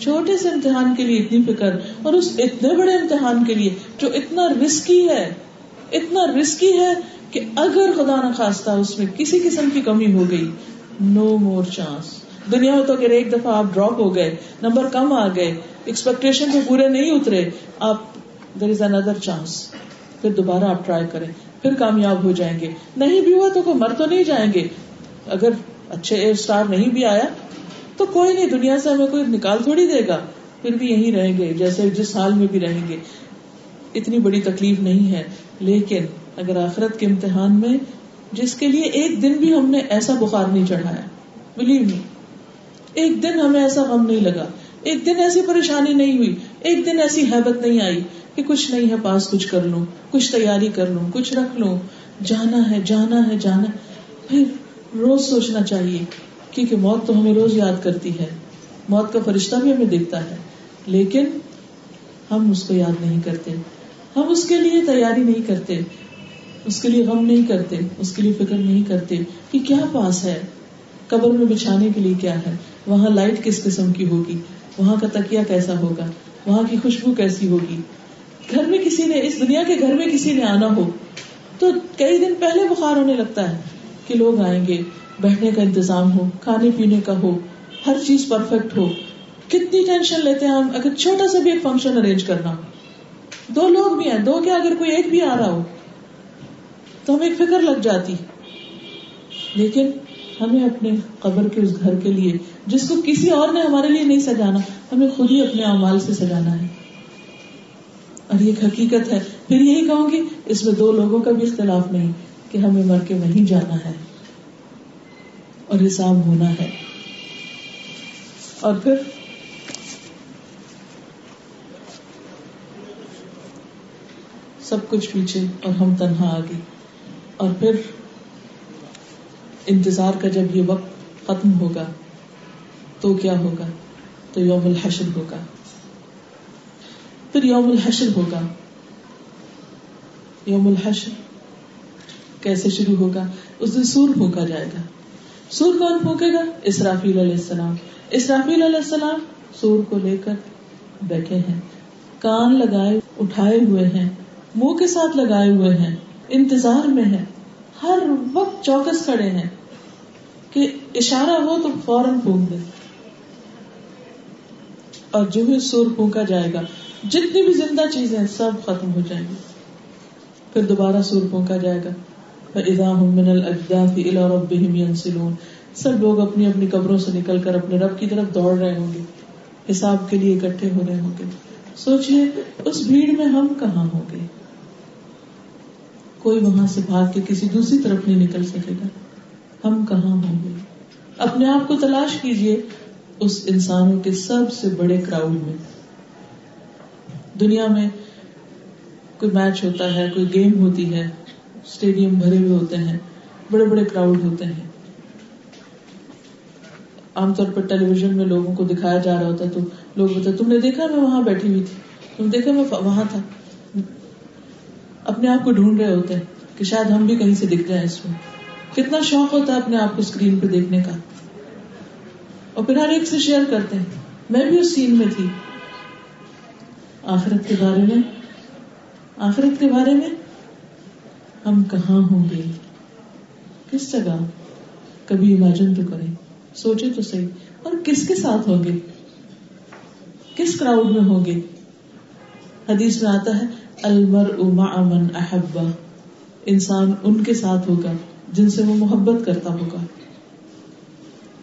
چھوٹے سے امتحان کے لیے اتنی فکر اور اس اتنے بڑے امتحان کے لیے جو اتنا رسکی ہے، اتنا رسکی ہے کہ اگر خدا نخواستہ اس میں کسی قسم کی کمی ہو گئی نو مور چانس دنیا میں تو اگر ایک دفعہ آپ ڈراپ ہو گئے نمبر کم آ گئے ایکسپیکٹیشن سے پورے نہیں اترے، آپ دیر از اندر چانس پھر دوبارہ آپ ٹرائی کریں، پھر کامیاب ہو جائیں گے۔ نہیں بھی ہوا تو کوئی مر تو نہیں جائیں گے۔ اگر اچھے اسٹار نہیں بھی آیا تو کوئی نہیں، دنیا سے ہمیں کوئی نکال تھوڑی دے گا۔ پھر بھی یہیں رہیں گے، جیسے جس حال میں بھی رہیں گے۔ اتنی بڑی تکلیف نہیں ہے، لیکن اگر آخرت کے امتحان میں جس کے لیے ایک دن بھی ہم نے ایسا بخار نہیں چڑھایا بلیو نہیں ایک دن ہمیں ایسا غم نہیں لگا۔ ایک دن ایسی پریشانی نہیں ہوئی، ایک دن ایسی حیبت نہیں آئی کہ کچھ نہیں ہے، پاس کچھ کر لوں، کچھ تیاری کر لوں، کچھ رکھ لوں۔ جانا ہے جانا ہے، جانا پھر روز سوچنا چاہیے کیونکہ موت تو ہمیں روز یاد کرتی ہے۔ موت کا فرشتہ بھی ہمیں دیکھتا ہے، لیکن ہم اس کو یاد نہیں کرتے۔ ہم اس کے لیے تیاری نہیں کرتے۔ اس کے لیے غم نہیں کرتے، اس کے لیے فکر نہیں کرتے کہ کیا پاس ہے۔ قبر میں بچھانے کے لیے کیا ہے؟ وہاں لائٹ کس قسم کی ہوگی؟ وہاں کا تکیا کیسا ہوگا؟ وہاں کی خوشبو کیسی ہوگی؟ گھر میں کسی نے، اس دنیا کے گھر میں کسی نے آنا ہو تو کئی دن پہلے بخار ہونے لگتا ہے۔ کہ لوگ آئیں گے، بیٹھنے کا انتظام ہو، کھانے پینے کا ہو، ہر چیز پرفیکٹ ہو۔ کتنی ٹینشن لیتے ہیں ہم، اگر چھوٹا سا بھی ایک فنکشن ارینج کرنا۔ دو لوگ بھی ہیں، دو کیا اگر کوئی ایک بھی آ رہا ہو، تو ہمیں ایک فکر لگ جاتی۔ لیکن ہمیں اپنے قبر کے اس گھر کے لیے، جس کو کسی اور نے ہمارے لیے نہیں سجانا، ہمیں خود ہی اپنے امال سے سجانا ہے۔ اور یہ حقیقت ہے۔ پھر یہی کہوں گی، اس میں دو لوگوں کا بھی اختلاف نہیں۔ کہ ہمیں مر کے وہیں جانا ہے اور حساب ہونا ہے۔ اور پھر سب کچھ پیچھے اور ہم تنہا آگے۔ اور پھر انتظار کا جب یہ وقت ختم ہوگا تو کیا ہوگا؟ تو یوم الحشر ہوگا۔ پھر یوم الحشر ہوگا۔ یوم الحشر کیسے شروع ہوگا؟ اس دن سور پھونکا جائے گا۔ سور کون پھونکے گا؟ اسرافیل علیہ السلام۔ اسرافیل علیہ السلام سور کو لے کر بیٹھے ہیں۔ کان لگائے، اٹھائے ہوئے ہیں۔ منہ کے ساتھ لگائے ہوئے ہیں۔ انتظار میں ہے ہر وقت چوکس کھڑے ہیں کہ اشارہ ہو تو فوراً پھونک دے اور جو بھی سور پھونکا جائے گا، جتنی بھی زندہ چیزیں سب ختم ہو جائیں گی۔ پھر دوبارہ سور پھونکا جائے گا۔ سب لوگ اپنی اپنی قبروں سے نکل کر اپنے رب کی طرف دوڑ رہے ہوں گے۔ حساب کے لیے اکٹھے ہو رہے ہوں گے۔ سوچیے اس بھیڑ میں ہم کہاں ہوں گے؟ کوئی وہاں سے بھاگ کے کسی دوسری طرف نہیں نکل سکے گا۔ ہم کہاں ہوں گے؟ اپنے آپ کو تلاش کیجیے اس انسانوں کے سب سے بڑے کراؤڈ میں۔ دنیا میں کوئی میچ ہوتا ہے، کوئی گیم ہوتی ہے اسٹیڈیم بھرے ہوئے ہوتے ہیں، بڑے بڑے کراؤڈ ہوتے ہیں۔ عام طور پر ٹیلی ویژن میں لوگوں کو دکھایا جا رہا ہوتا ہے تو لوگ بولتے، تم نے دیکھا میں وہاں بیٹھی ہوئی تھی؟ تم دیکھا میں وہاں تھا؟ اپنے آپ کو ڈھونڈ رہے ہوتے ہیں کہ شاید ہم بھی کہیں سے دکھ جائیں اس میں۔ کتنا شوق ہوتا ہے اپنے آپ کو اسکرین پہ دیکھنے کا۔ اور پھر ہر ایک سے شیئر کرتے ہیں۔ میں بھی اس سین میں تھی۔ آخرت کے بارے میں، آخرت کے بارے میں ہم کہاں ہوں گے؟ کس جگہ؟ کبھی امیجن تو کریں۔ سوچے تو صحیح۔ اور کس کے ساتھ ہوں گے؟ کس کراؤڈ میں ہوں گے؟ حدیث میں آتا ہے المر اما امن احبا انسان ان کے ساتھ ہوگا جن سے وہ محبت کرتا ہوگا۔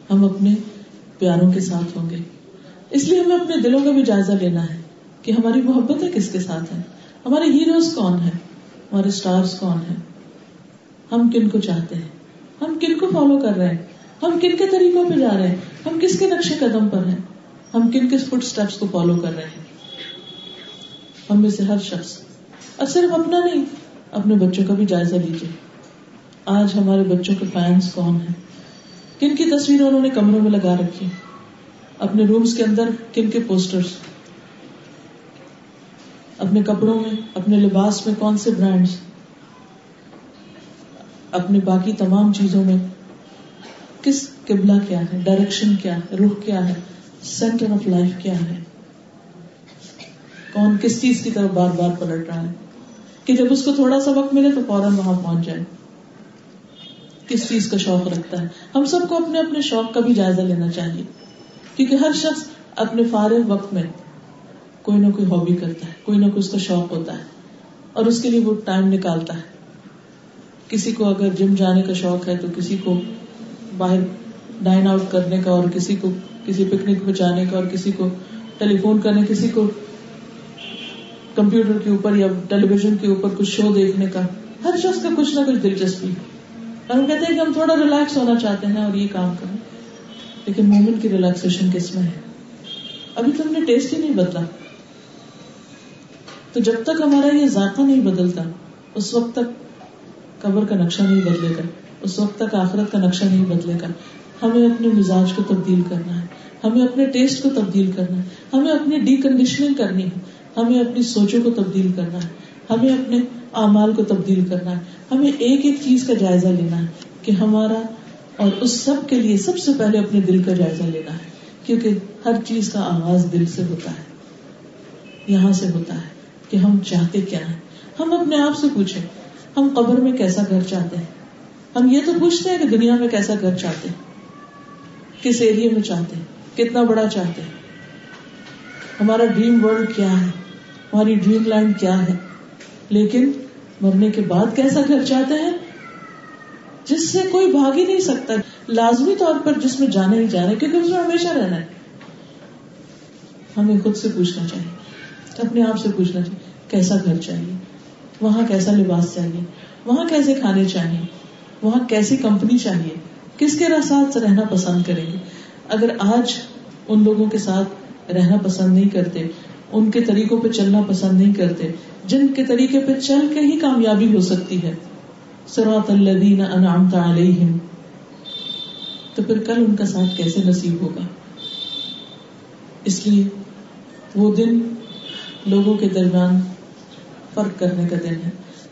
ہم اپنے پیاروں کے ساتھ ہوں گے۔ اس لیے ہمیں اپنے دلوں کا بھی جائزہ لینا ہے کہ ہماری محبتیں کس کے ساتھ ہیں؟ ہمارے ہیروز کون ہیں؟ ہمارے اسٹارس کون ہیں؟ ہم کن کو چاہتے ہیں؟ ہم کن کو فالو کر رہے ہیں؟ ہم کن کے طریقوں پہ جا رہے ہیں؟ ہم کس کے نقشے قدم پر ہیں؟ ہم کن کس فٹ اسٹیپس کو فالو کر رہے ہیں؟ ہم میں سے ہر شخص اور صرف اپنا نہیں، اپنے بچوں کا بھی جائزہ لیجیے۔ آج ہمارے بچوں کے فینس کون ہیں؟ کن کی تصویر انہوں نے کمروں میں لگا رکھی اپنے رومس کے اندر کن کے پوسٹرس اپنے کپڑوں میں، اپنے لباس میں کون سے برانڈس اپنے باقی تمام چیزوں میں کس قبلہ کیا ہے؟ ڈائریکشن کیا ہے؟ رخ کیا ہے؟ سینٹر آف لائف کیا ہے؟ کون کس چیز کی طرف بار بار پلٹ رہا ہے؟ کہ جب اس کو تھوڑا سا وقت ملے تو فوراً وہاں پہنچ جائے۔ کس چیز کا شوق رکھتا ہے؟ ہم سب کو اپنے اپنے شوق کا بھی جائزہ لینا چاہیے۔ کیونکہ ہر شخص اپنے فارغ وقت میں کوئی نہ کوئی ہابی کرتا ہے، کوئی نہ کوئی اس کا شوق ہوتا ہے اور اس کے لیے وہ ٹائم نکالتا ہے۔ کسی کو اگر جم جانے کا شوق ہے تو کسی کو باہر ڈائن آؤٹ کرنے کا اور کسی کو کسی پکنک پہ جانے کا اور کسی کو ٹیلی فون کرنے، کسی کو کمپیوٹر کے اوپر یا ٹیلی ویژن کے اوپر کچھ شو دیکھنے کا، ہر شخص کا کچھ نہ کچھ دلچسپی اور ہم کہتے ہیں کہ ہم تھوڑا ریلیکس ہونا چاہتے ہیں اور یہ کام کریں۔ لیکن مومن کی ریلیکسیشن کس میں ہے؟ ابھی تو ہم نے ٹیسٹ ہی نہیں بدلا تو جب تک ہمارا یہ ذائقہ نہیں بدلتا، اس وقت تک قبر کا نقشہ نہیں بدلے گا۔ اس وقت تک آخرت کا نقشہ نہیں بدلے گا۔ ہمیں اپنے مزاج کو تبدیل کرنا ہے۔ ہمیں اپنے ٹیسٹ کو تبدیل کرنا ہے۔ ہمیں اپنی ڈی کنڈیشننگ کرنی ہے۔ ہمیں اپنی سوچوں کو تبدیل کرنا ہے۔ ہمیں اپنے اعمال کو تبدیل کرنا ہے۔ ہمیں ایک ایک چیز کا جائزہ لینا ہے کہ ہمارا اور اس سب کے لیے سب سے پہلے اپنے دل کا جائزہ لینا ہے۔ کیونکہ ہر چیز کا آغاز دل سے ہوتا ہے، یہاں سے ہوتا ہے۔ کہ ہم چاہتے کیا ہیں؟ ہم اپنے آپ سے پوچھیں، ہم قبر میں کیسا گھر چاہتے ہیں؟ ہم یہ تو پوچھتے ہیں کہ دنیا میں کیسا گھر چاہتے ہیں؟ کس ایریے میں چاہتے ہیں؟ کتنا بڑا چاہتے ہیں؟ ہمارا ڈریم ورلڈ کیا ہے؟ ہماری ڈریم لینڈ کیا ہے؟ لیکن مرنے کے بعد کیسا گھر چاہتے ہیں؟ جس سے کوئی بھاگ ہی نہیں سکتا۔ لازمی طور پر جس میں جانا ہی جانا ہے کیونکہ اس میں ہمیشہ رہنا ہے۔ ہمیں خود سے پوچھنا چاہیے۔ اپنے آپ سے پوچھنا چاہیے، کیسا گھر چاہیے؟ وہاں کیسا لباس چاہیے؟ وہاں کیسے کھانے چاہیے؟ وہاں کیسی کمپنی چاہیے؟ کس کے ساتھ رہنا پسند کریں گے؟ اگر آج ان لوگوں کے ساتھ رہنا پسند نہیں کرتے، ان کے طریقوں پہ چلنا پسند نہیں کرتے، جن کے طریقے پہ چل کے ہی کامیابی ہو سکتی ہے سرات الدین انعامت علیہم، تو پھر کل ان کا ساتھ کیسے نصیب ہوگا؟ اس لیے وہ دن لوگوں کے درمیان فرق کرنے کا دن ہے۔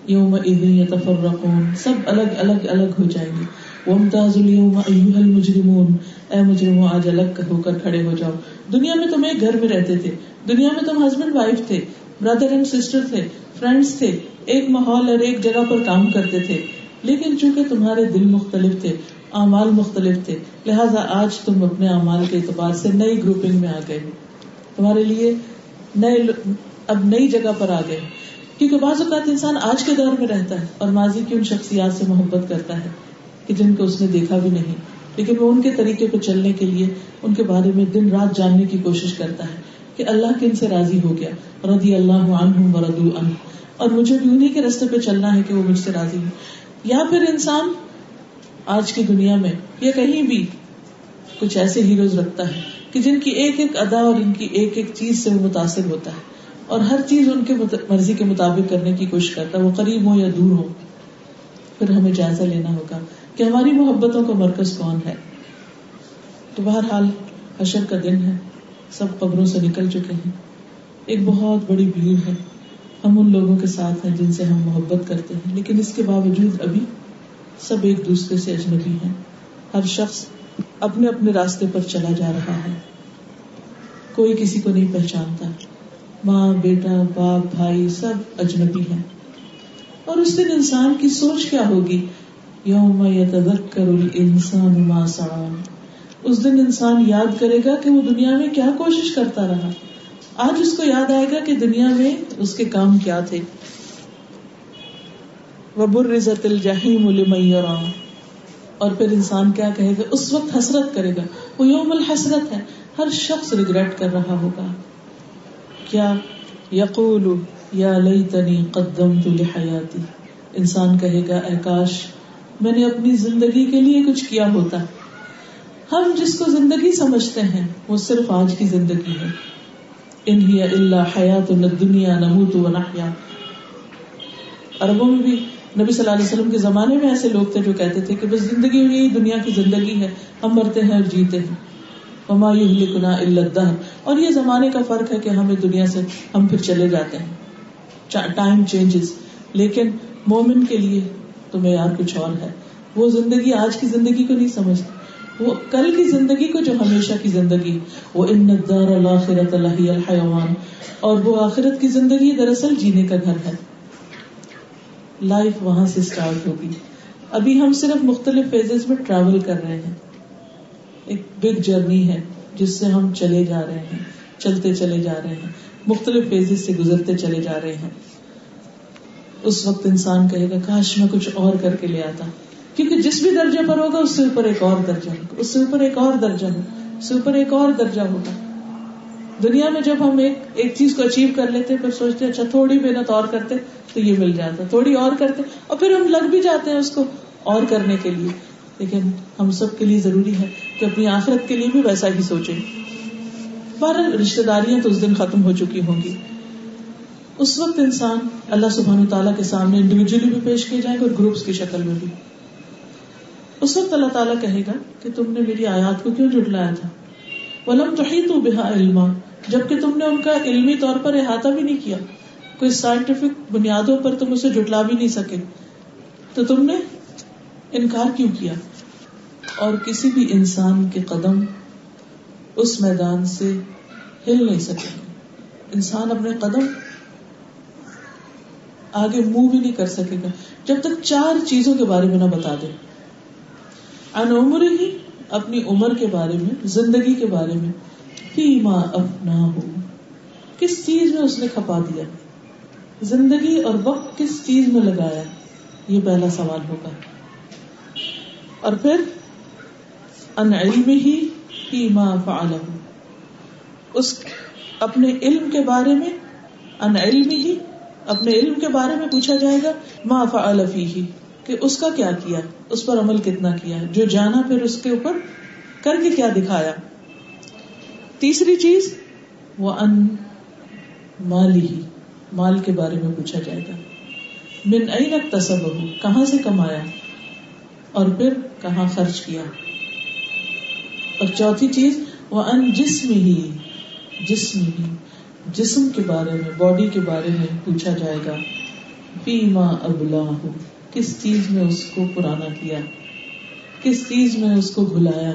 یوم یتفرقون، سب الگ الگ الگ ہو جائیں گے۔ ومتاز اليوم ایوہ المجرمون، اے مجرموں آج الگ ہو کر کھڑے ہو جاؤ۔ دنیا میں تم ایک گھر میں رہتے تھے۔ دنیا میں تم ہسبینڈ وائف تھے بردر اینڈ سسٹر تھے فرینڈس تھے۔ ایک ماحول اور ایک جگہ پر کام کرتے تھے۔ لیکن چونکہ تمہارے دل مختلف تھے، اعمال مختلف تھے، لہٰذا آج تم اپنے اعمال کے اعتبار سے نئی گروپنگ میں آ گئے تمہارے لیے نئے اب نئی جگہ پر آ گئے۔ کیونکہ بعض اوقات انسان آج کے دور میں رہتا ہے اور ماضی کی ان شخصیات سے محبت کرتا ہے کہ جن کو اس نے دیکھا بھی نہیں۔ لیکن وہ ان کے طریقے پہ چلنے کے لیے ان کے بارے میں دن رات جاننے کی کوشش کرتا ہے کہ اللہ کن سے راضی ہو گیا۔ رضی اللہ عنہ ردو عنہ۔ اور مجھے بھی انہیں کے رستے پہ چلنا ہے کہ وہ مجھ سے راضی ہو یا پھر انسان آج کی دنیا میں یا کہیں بھی کچھ ایسے ہیروز رکھتا ہے کہ جن کی ایک ایک ادا اور ان کی ایک ایک چیز سے وہ متاثر ہوتا ہے۔ اور ہر چیز ان کے مرضی کے مطابق کرنے کی کوشش کرتا ہے۔ وہ قریب ہو یا دور ہو پھر ہمیں جائزہ لینا ہوگا کہ ہماری محبتوں کا مرکز کون ہے۔ تو بہرحال حشر کا دن ہے۔ سب قبروں سے نکل چکے ہیں۔ ایک بہت بڑی بھیڑ ہے۔ ہم ان لوگوں کے ساتھ ہیں جن سے ہم محبت کرتے ہیں۔ لیکن اس کے باوجود ابھی سب ایک دوسرے سے اجنبی ہیں۔ ہر شخص اپنے اپنے راستے پر چلا جا رہا ہے۔ کوئی کسی کو نہیں پہچانتا۔ ماں، بیٹا، باپ، بھائی سب اجنبی ہیں۔ اور اس دن انسان کی سوچ کیا ہوگی؟ یوم یتذکر الانسان ما سعى اس دن انسان یاد کرے گا کہ وہ دنیا میں کیا کوشش کرتا رہا۔ آج اس کو یاد آئے گا کہ دنیا میں اس کے کام کیا تھے۔ وبرزت الجحیم لمن یرا اور پھر انسان کیا کہے گا؟ اس وقت حسرت کرے گا۔ وہ یوم الحسرت ہے۔ ہر شخص ریگریٹ کر رہا ہوگا۔ کیا یقول یا لیتنی قدمت لحیاتی؟ انسان کہے گا، اے کاش، میں نے اپنی زندگی کے لیے کچھ کیا ہوتا۔ ہم جس کو زندگی سمجھتے ہیں، وہ صرف آج کی زندگی ہے۔ انہی اللہ حیات دنیا نموت و نحیا۔ عربوں میں بھی نبی صلی اللہ علیہ وسلم کے زمانے میں ایسے لوگ تھے جو کہتے تھے کہ بس زندگی یہی دنیا کی زندگی ہے، ہم مرتے ہیں اور جیتے ہیں۔ وما یہلکنا الا الدہر اور یہ زمانے کا فرق ہے کہ ہمیں دنیا سے ہم پھر چلے جاتے ہیں۔ ٹائم چینجز لیکن مومن کے لیے تو معیار کچھ اور ہے۔ وہ زندگی آج کی زندگی کو نہیں سمجھتا وہ کل کی زندگی کو جو ہمیشہ کی زندگی۔ وہ ان دار الآخرت اللہ الحیوان اور وہ آخرت کی زندگی دراصل جینے کا گھر ہے۔ لائف وہاں سے اسٹارٹ ہوگی۔ ابھی ہم صرف مختلف فیزز میں ٹریول کر رہے ہیں۔ ایک بگ جرنی ہے جس سے ہم چلے جا رہے ہیں، چلتے چلے جا رہے ہیں، مختلف فیزز سے گزرتے چلے جا رہے ہیں۔ اس وقت انسان کہے گا، کاش میں کچھ اور کر کے لے آتا۔ کیونکہ جس بھی درجے پر ہوگا، اس سے اوپر ایک اور درجہ ہوگا۔ اس سے اوپر ایک اور درجہ ہوگا۔ اس سے اوپر ایک اور درجہ ہوگا۔ دنیا میں جب ہم ایک ایک چیز کو اچیو کر لیتے، پھر سوچتے اچھا تھوڑی محنت اور کرتے تو یہ مل جاتا، تھوڑی اور کرتے۔ اور پھر ہم لگ بھی جاتے ہیں اس کو اور کرنے کے لیے۔ لیکن ہم سب کے لیے ضروری ہے کہ اپنی آخرت کے لیے بھی ویسا ہی سوچیں۔ بارہ رشتے داریاں تو اس دن ختم ہو چکی ہوں گی۔ اس وقت انسان اللہ سبحانہ تعالیٰ کے سامنے انڈیویجلی بھی پیش کیے جائیں گے اور گروپس کی شکل میں بھی۔ اس وقت اللہ تعالیٰ کہے گا کہ تم نے میری آیات کو کیوں جٹلایا تھا؟ ولم تو بحا علما، جبکہ تم نے ان کا علمی طور پر احاطہ بھی نہیں کیا۔ کوئی سائنٹیفک بنیادوں پر تم اسے جٹلا بھی نہیں سکے۔ تو تم نے انکار کیوں کیا؟ اور کسی بھی انسان کے قدم اس میدان سے ہل نہیں سکے۔ انسان اپنے قدم آگے منہ بھی نہیں کر سکے گا۔ جب تک چار چیزوں کے بارے میں نہ بتا دے۔ ان عمر ہی اپنی عمر کے بارے میں، زندگی کے بارے میں، فیما افنا ہو کس چیز میں اس نے کھپا دیا؟ زندگی اور وقت کس چیز میں لگایا؟ یہ پہلا سوال ہوگا۔ اور پھر ان علم ہی فیما فعل اس اپنے علم کے بارے میں ان علم ہی اپنے علم کے بارے میں پوچھا جائے گا، ما فعل فیہ، کہ اس کا کیا کیا، اس پر عمل کتنا کیا جو جانا پھر اس کے اوپر کر کے کیا دکھایا. تیسری چیز، وہ ان مالی ہی مال کے بارے میں پوچھا جائے گا. من این تصب کہاں سے کمایا؟ اور پھر کہاں خرچ کیا۔ اور چوتھی چیز وہ ان جسم ہی جسم ہی جسم کے بارے میں باڈی کے بارے میں پوچھا جائے گا۔ پیما ابلا ہو کس چیز میں اس کو پرانا کیا؟ کس چیز میں اس کو بھلایا؟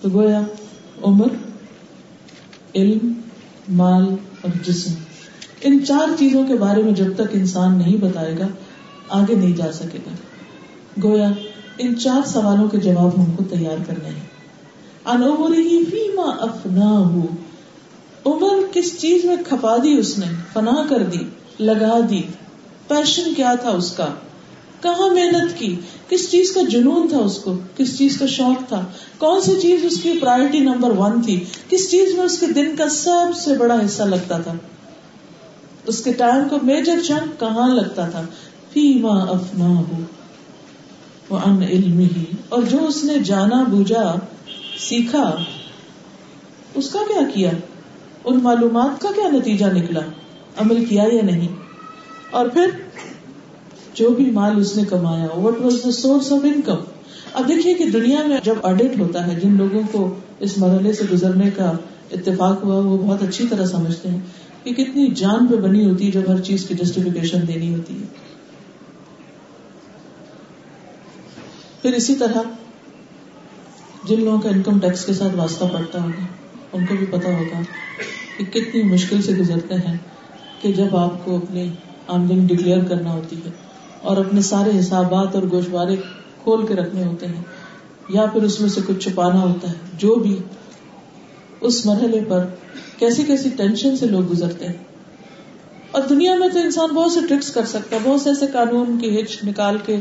تو گویا، عمر، علم، مال اور جسم۔ ان چار چیزوں کے بارے میں جب تک انسان نہیں بتائے گا، آگے نہیں جا سکے گا۔ گویا ان چار سوالوں کے جواب ہم کو تیار کرنے ہیں۔ انومر ہی فیما افنا ہو عمر کس چیز میں کھپا دی اس نے؟ فنا کر دی، لگا دی۔ پیشن کیا تھا اس کا؟ کہاں محنت کی؟ کس چیز کا جنون تھا اس کو؟ کس چیز کا شوق تھا؟ کون سی چیز اس کی پرائرٹی نمبر ون تھی؟ کس چیز میں اس کے دن کا سب سے بڑا حصہ لگتا تھا؟ اس کے ٹائم کو میجر چنک کہاں لگتا تھا؟ فیما افنا ہو ان علم ہی اور جو اس نے جانا بوجھا، سیکھا، اس کا کیا کیا؟ ان معلومات کا کیا نتیجہ نکلا؟ عمل کیا یا نہیں؟ اور پھر جو بھی مال اس نے کمایا what was the source of income اب دیکھیے کہ دنیا میں جب آڈیٹ ہوتا ہے، جن لوگوں کو اس مرحلے سے گزرنے کا اتفاق ہوا، وہ بہت اچھی طرح سمجھتے ہیں کہ کتنی جان پہ بنی ہوتی ہے جب ہر چیز کی جسٹیفکیشن دینی ہوتی ہے۔ پھر اسی طرح جن لوگوں کا انکم ٹیکس کے ساتھ واسطہ پڑتا ہوگا، ان کو بھی پتا ہوگا کہ کتنی مشکل سے گزرتے ہیں کہ جب آپ کو اپنی آمدنی ڈکلیئر کرنا ہوتی ہے اور اپنے سارے حسابات اور گوشوارے کھول کے رکھنے ہوتے ہیں یا پھر اس میں سے کچھ چھپانا ہوتا ہے، جو بھی اس مرحلے پر کیسی کیسی ٹینشن سے لوگ گزرتے ہیں۔ اور دنیا میں تو انسان بہت سے ٹرکس کر سکتا ہے، بہت سے ایسے قانون کی ہچ نکال کے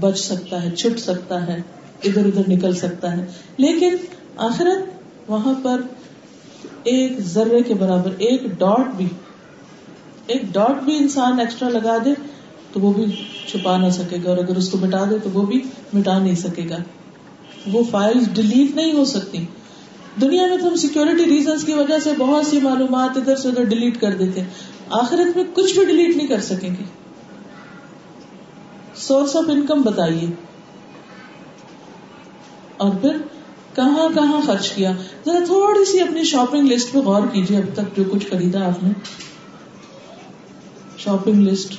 بچ سکتا ہے، چھٹ سکتا ہے، ادھر ادھر نکل سکتا ہے۔ لیکن آخرت وہاں پر ایک ذرے کے برابر، ایک ڈاٹ بھی، ایک ڈاٹ بھی انسان ایکسٹرا لگا دے تو وہ بھی چھپا نہ سکے گا۔ اور اگر اس کو مٹا دے تو وہ بھی مٹا نہیں سکے گا۔ وہ فائل ڈیلیٹ نہیں ہو سکتی۔ دنیا میں تو ہم سیکورٹی ریزنس کی وجہ سے بہت سی معلومات ادھر سے ادھر ڈیلیٹ کر دیتے آخرت میں کچھ بھی ڈیلیٹ نہیں کر سکیں گے۔ سورس آف انکم بتائیے۔ اور پھر کہاں کہاں خرچ کیا؟ ذرا تھوڑی سی اپنی شاپنگ لسٹ پہ غور کیجیے اب تک جو کچھ خریدا آپ نے۔ شاپنگ لسٹ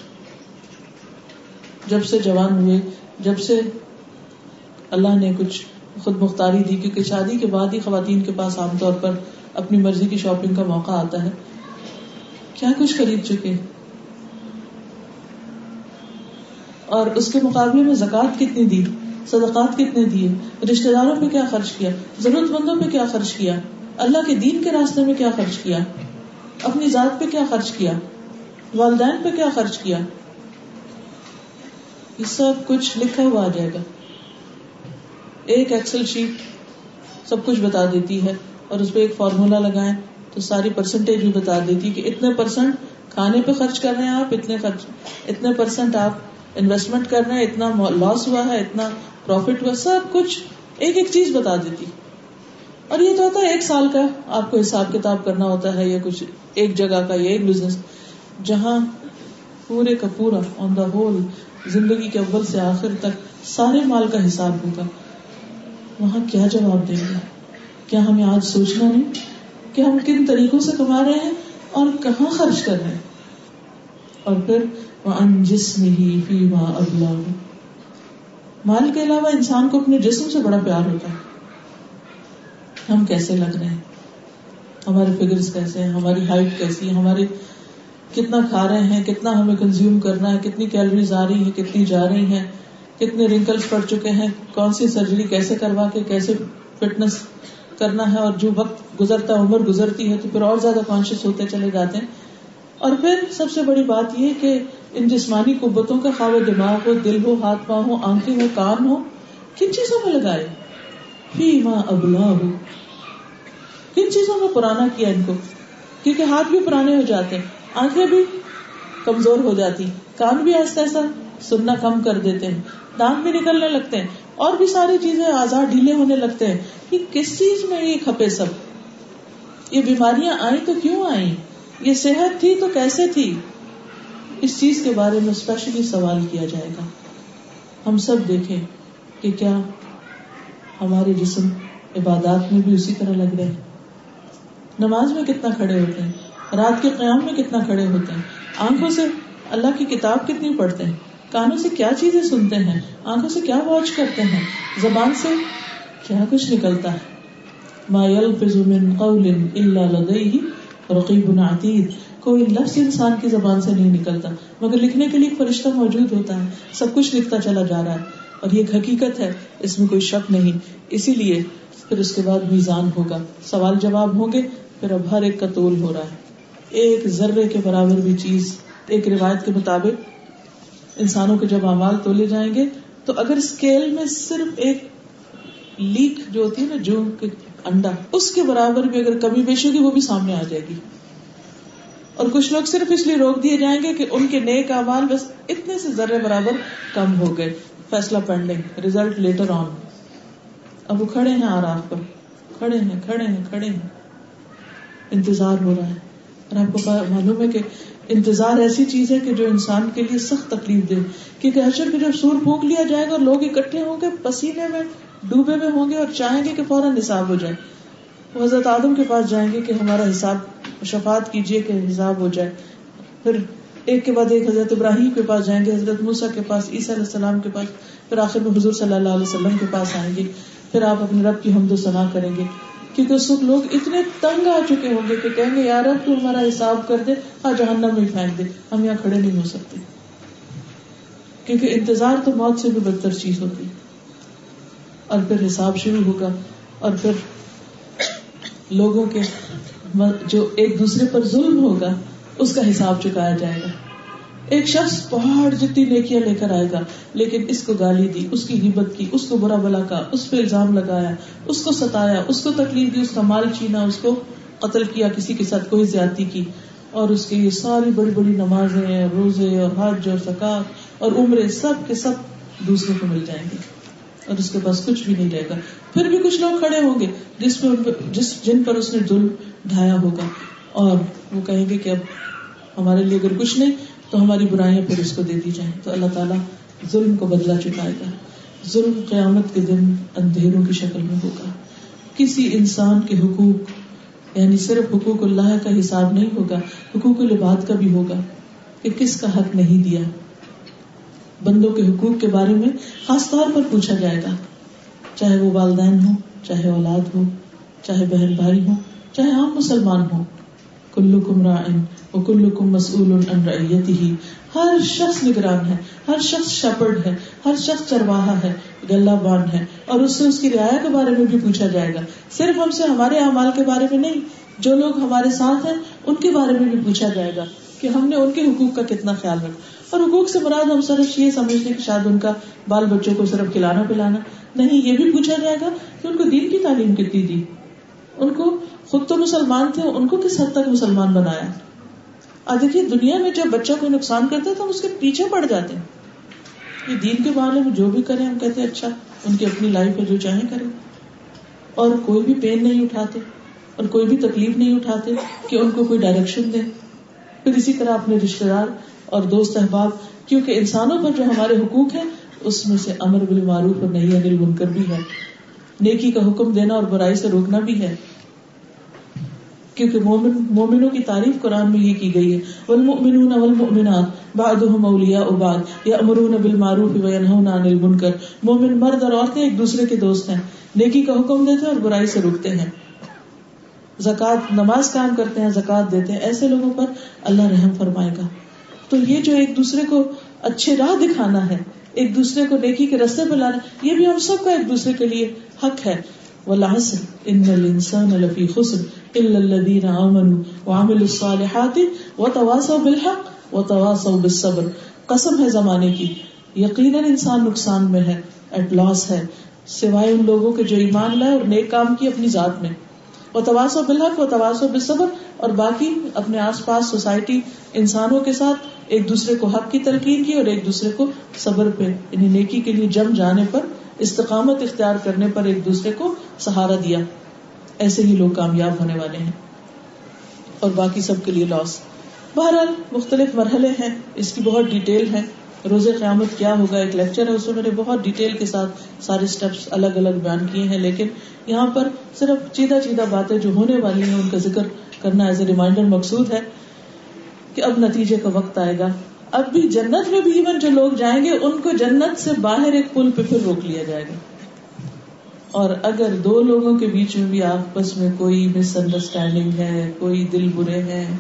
جب سے جوان ہوئے، جب سے اللہ نے کچھ خود مختاری دی، کیونکہ شادی کے بعد ہی خواتین کے پاس عام طور پر اپنی مرضی کی شاپنگ کا موقع آتا ہے۔ کیا کچھ خرید چکے؟ اور اس کے مقابلے میں زکوٰۃ کتنی دی صدقات کتنے دیے؟ رشتے داروں پہ کیا خرچ کیا؟ ضرورت مندوں پہ کیا خرچ کیا؟ اللہ کے دین کے راستے میں کیا خرچ کیا؟ اپنی ذات پہ کیا خرچ کیا؟ والدین پہ کیا خرچ کیا؟ یہ سب کچھ لکھا ہوا آ جائے گا۔ ایک ایکسل شیٹ سب کچھ بتا دیتی ہے اور اس پہ ایک فارمولا لگائیں تو ساری پرسنٹیج بھی بتا دیتی کہ اتنے پرسینٹ کھانے پہ خرچ کر رہے ہیں آپ، اتنے خرچ اتنے پرسینٹ آپ انویسٹمنٹ کر رہے ہیں اتنا لاس ہوا ہے، اتنا پروفٹ ہوا، سب کچھ ایک ایک چیز بتا دیتی۔ اور یہ تو ہوتا ہے ایک سال کا، آپ کو حساب کتاب کرنا ہوتا ہے یا کچھ ایک جگہ کا یا ایک بزنس جہاں پورے کا پورا آن دا ہول زندگی کے اول سے آخر تک سارے مال کا حساب ہوگا۔ وہاں کیا جواب دیں گے؟ کیا ہمیں آج سوچنا نہیں کہ ہم کن طریقوں سے کما رہے ہیں؟ اور کہاں خرچ کر رہے ہیں؟ اور پھر ان جسم ہی فی ماں ابلا مال کے علاوہ انسان کو اپنے جسم سے بڑا پیار ہوتا ہے۔ ہم کیسے لگ رہے ہیں؟ ہمارے فگر کیسے ہیں؟ ہماری ہائٹ کیسی ہے؟ ہمارے کتنا کھا رہے ہیں؟ کتنا ہمیں کنزیوم کرنا ہے؟ کتنی کیلریز آ رہی ہیں؟ کتنی جا رہی ہیں؟ کتنے رنکلس پڑ چکے ہیں؟ کون سی سرجری کیسے کروا کے کیسے فٹنس کرنا ہے؟ اور جو وقت گزرتا عمر گزرتی ہے، تو پھر اور زیادہ کانشیس ہوتے چلے جاتے ہیں۔ اور پھر سب سے بڑی بات یہ کہ ان جسمانی قوتوں کا خواب دماغ ہو، دل ہو، ہاتھ پاؤں ہو، آنکھیں ہو، کان ہو، کن چیزوں میں لگائے؟ فی ماں ابلا ہو کن چیزوں میں پرانا کیا ان کو؟ کیونکہ ہاتھ بھی پرانے ہو جاتے ہیں آنکھیں بھی کمزور ہو جاتی، کان بھی ایسا ایسا سننا کم کر دیتے ہیں، دانت بھی نکلنے لگتے ہیں، اور بھی ساری چیزیں آزاد ڈھیلے ہونے لگتے ہیں۔ یہ کس چیز میں یہ کھپے سب؟ یہ بیماریاں آئیں تو کیوں آئیں؟ یہ صحت تھی تو کیسے تھی؟ اس چیز کے بارے میں اسپیشلی سوال کیا جائے گا۔ ہم سب دیکھیں کہ کیا ہمارے جسم عبادات میں بھی اسی طرح لگ رہے ہیں۔ نماز میں کتنا کھڑے ہوتے ہیں؟ رات کے قیام میں کتنا کھڑے ہوتے ہیں؟ آنکھوں سے اللہ کی کتاب کتنی پڑھتے ہیں؟ کانوں سے کیا چیزیں سنتے ہیں؟ آنکھوں سے کیا واچ کرتے ہیں؟ زبان سے کیا کچھ نکلتا ہے؟ ما يلفظ من قول الا لديه رقيب عتيد کوئی لفظ انسان کی زبان سے نہیں نکلتا، مگر لکھنے کے لیے فرشتہ موجود ہوتا ہے، سب کچھ لکھتا چلا جا رہا ہے۔ اور یہ ایک حقیقت ہے، اس میں کوئی شک نہیں۔ اسی لیے پھر اس کے بعد میزان ہوگا۔ سوال جواب ہوں گے، پھر اب ہر ایک کا تول ہو رہا ہے۔ ایک ذرے کے برابر بھی چیز، ایک روایت کے مطابق انسانوں کے جب اعمال تولے جائیں گے، تو اگر اسکیل میں صرف ایک لیک جو ہوتی ہے نا، جو انڈا اس کے برابر بھی اگر کمی بیش ہوگی، وہ بھی سامنے آ جائے گی۔ اور کچھ لوگ صرف اس لیے روک دیے جائیں گے کہ ان کے نیک اعمال بس اتنے سے ذرے برابر کم ہو گئے۔ فیصلہ پینڈنگ ریزلٹ لیٹر آن اب وہ کھڑے ہیں آراف پر۔ کھڑے ہیں کھڑے ہیں کھڑے ہیں۔ انتظار ہو رہا ہے۔ اور آپ کو معلوم ہے کہ انتظار ایسی چیز ہے کہ جو انسان کے لیے سخت تکلیف دے۔ کیونکہ حشر کے جب سور پھونک لیا جائے گا اور لوگ اکٹھے ہوں گے، پسینے میں ڈوبے میں ہوں گے اور چاہیں گے کہ فوراً حساب ہو جائے وہ حضرت آدم کے پاس جائیں گے کہ ہمارا حساب شفات کیجیے کہ حساب ہو جائے۔ پھر ایک کے بعد ایک حضرت ابراہیم کے پاس جائیں گے، حضرت موسا کے پاس، عیسیٰ علیہ السلام کے پاس، پھر آخر میں حضور صلی اللہ علیہ وسلم کے پاس آئیں گے۔ پھر آپ اپنے رب کی حمد و ثنا کریں گے۔ کیونکہ اس وقت لوگ اتنے تنگ آ چکے ہوں گے کہ کہیں گے یار اب تو ہمارا حساب کر دے ہاں جہنم میں پھینک دے۔ ہم یہاں کھڑے نہیں ہو سکتے۔ کیونکہ انتظار تو موت سے بھی بدتر چیز ہوتی۔ اور پھر حساب شروع ہوگا اور پھر لوگوں کے جو ایک دوسرے پر ظلم ہوگا، اس کا حساب چکایا جائے گا۔ ایک شخص پہاڑ جتنی نیکیاں لے کر آئے گا، لیکن اس کو گالی دی، اس کی ہمت کی، اس کو برا بلا کا، اس پہ الزام لگایا، اس کو ستایا، اس کو تکلیف دی، اس کا مال چھینا، اس کو قتل کیا، کسی کے ساتھ کوئی زیادتی کی۔ اور اس کے یہ ساری بڑی بڑی نمازیں، روزے اور حج اور سکاط اور عمرے سب کے سب دوسرے کو مل جائیں گے۔ اور اس کے پاس کچھ بھی نہیں رہے گا۔ پھر بھی کچھ لوگ کھڑے ہوں گے، جس پہ جس جن پر اس نے ظلم ڈھایا ہوگا۔ اور وہ کہیں گے کہ اب ہمارے لیے اگر کچھ نہیں، تو ہماری برائیاں پھر اس کو دے دی جائیں۔ تو اللہ تعالیٰ ظلم کو بدلا چکائے گا ظلم قیامت کے دن اندھیروں کی شکل میں ہوگا۔ کسی انسان کے حقوق یعنی صرف حقوق اللہ کا حساب نہیں ہوگا، حقوق العباد کا بھی ہوگا کہ کس کا حق نہیں دیا۔ بندوں کے حقوق کے بارے میں خاص طور پر پوچھا جائے گا۔ چاہے وہ والدین ہو چاہے اولاد ہو چاہے بہن بھائی ہو چاہے عام مسلمان ہو کلو کم رائن وہ کلو کم مسول ہی ہر شخص نگران ہے، ہر شخص شپرڈ ہے، ہر شخص چرواہا ہے گلہ بان ہے۔ اور اس سے اس کی رعایا کے بارے میں بھی پوچھا جائے گا۔ صرف ہم سے ہمارے اعمال کے بارے میں نہیں، جو لوگ ہمارے ساتھ ہیں، ان کے بارے میں بھی پوچھا جائے گا کہ ہم نے ان کے حقوق کا کتنا خیال رکھا۔ اور حقوق سے مراد ہم صرف یہ سمجھتے کہ شاید ان کا بال بچوں کو صرف کھلانا پلانا نہیں، یہ بھی پوچھا جائے گا کہ ان کو دین کی تعلیم کتنی دی؟ ان کو خود تو مسلمان تھے، ان کو کس حد تک مسلمان بنایا؟ اور دیکھیے، دنیا میں جب بچہ کوئی نقصان کرتا ہے تو ہم اس کے پیچھے پڑ جاتے ہیں۔ یہ دین کے بارے میں جو بھی کریں، ہم کہتے ہیں اچھا ان کی اپنی لائف میں جو چاہیں کریں۔ اور کوئی بھی پین نہیں اٹھاتے، اور کوئی بھی تکلیف نہیں اٹھاتے کہ ان کو کوئی ڈائریکشن دے۔ پھر اسی طرح اپنے رشتے دار اور دوست احباب، کیونکہ انسانوں پر جو ہمارے حقوق ہیں، اس میں سے امر بالمعروف اور نہیں انل بنکر بھی ہے۔ نیکی کا حکم دینا اور برائی سے روکنا بھی ہے۔ کیونکہ مومن، مومنوں کی تعریف قرآن میں یہ کی گئی ہے۔ والمؤمنون والمؤمنات، بعضهم اولیاء بعض یامرون بالمعروف وینهون عن المنکر۔ مومن مرد اور عورتیں ایک دوسرے کے دوست ہیں۔ نیکی کا حکم دیتے ہیں اور برائی سے روکتے ہیں۔ زکات نماز کام کرتے ہیں زکات دیتے ہیں۔ ایسے لوگوں پر اللہ رحم فرمائے گا۔ تو یہ جو ایک دوسرے کو اچھے راہ دکھانا ہے، ایک دوسرے کو نیکی کے رستے پہ لانا، یہ بھی ہم سب کا ایک دوسرے کے لیے حق ہے۔ والعصر بالصبر۔ قسم ہے زمانے کی۔ یقینا انسان نقصان میں ہے ایٹ لاس ہے۔ سوائے ان لوگوں کے جو ایمان لائے اور نیک کام کی اپنی ذات میں۔ وہ تواسو بالحق و تواسو بالصبر اور باقی اپنے آس پاس سوسائٹی انسانوں کے ساتھ ایک دوسرے کو حق کی تلقین کی اور ایک دوسرے کو صبر پہ یعنی نیکی کے لیے جم جانے پر، استقامت اختیار کرنے پر ایک دوسرے کو سہارا دیا۔ ایسے ہی لوگ کامیاب ہونے والے ہیں۔ اور باقی سب کے لیے لاس۔ بہرحال، مختلف مرحلے ہیں۔ اس کی بہت ڈیٹیل ہے۔ روز قیامت کیا ہوگا؟ ایک لیکچر ہے۔ اس میں میں نے بہت ڈیٹیل کے ساتھ سارے اسٹیپس الگ الگ بیان کیے ہیں، لیکن یہاں پر صرف چیدہ چیدہ باتیں جو ہونے والی ہیں، ان کا ذکر کرنا ایز اے ریمائنڈر مقصود ہے۔ کہ اب نتیجے کا وقت آئے گا۔ اب بھی جنت میں بھی ایون جو لوگ جائیں گے، ان کو جنت سے باہر ایک پل پہ پھر روک لیا جائے گا۔ اور اگر دو لوگوں کے بیچ میں بھی آپس میں کوئی مس انڈرسٹینڈنگ ہے، کوئی دل برے ہیں،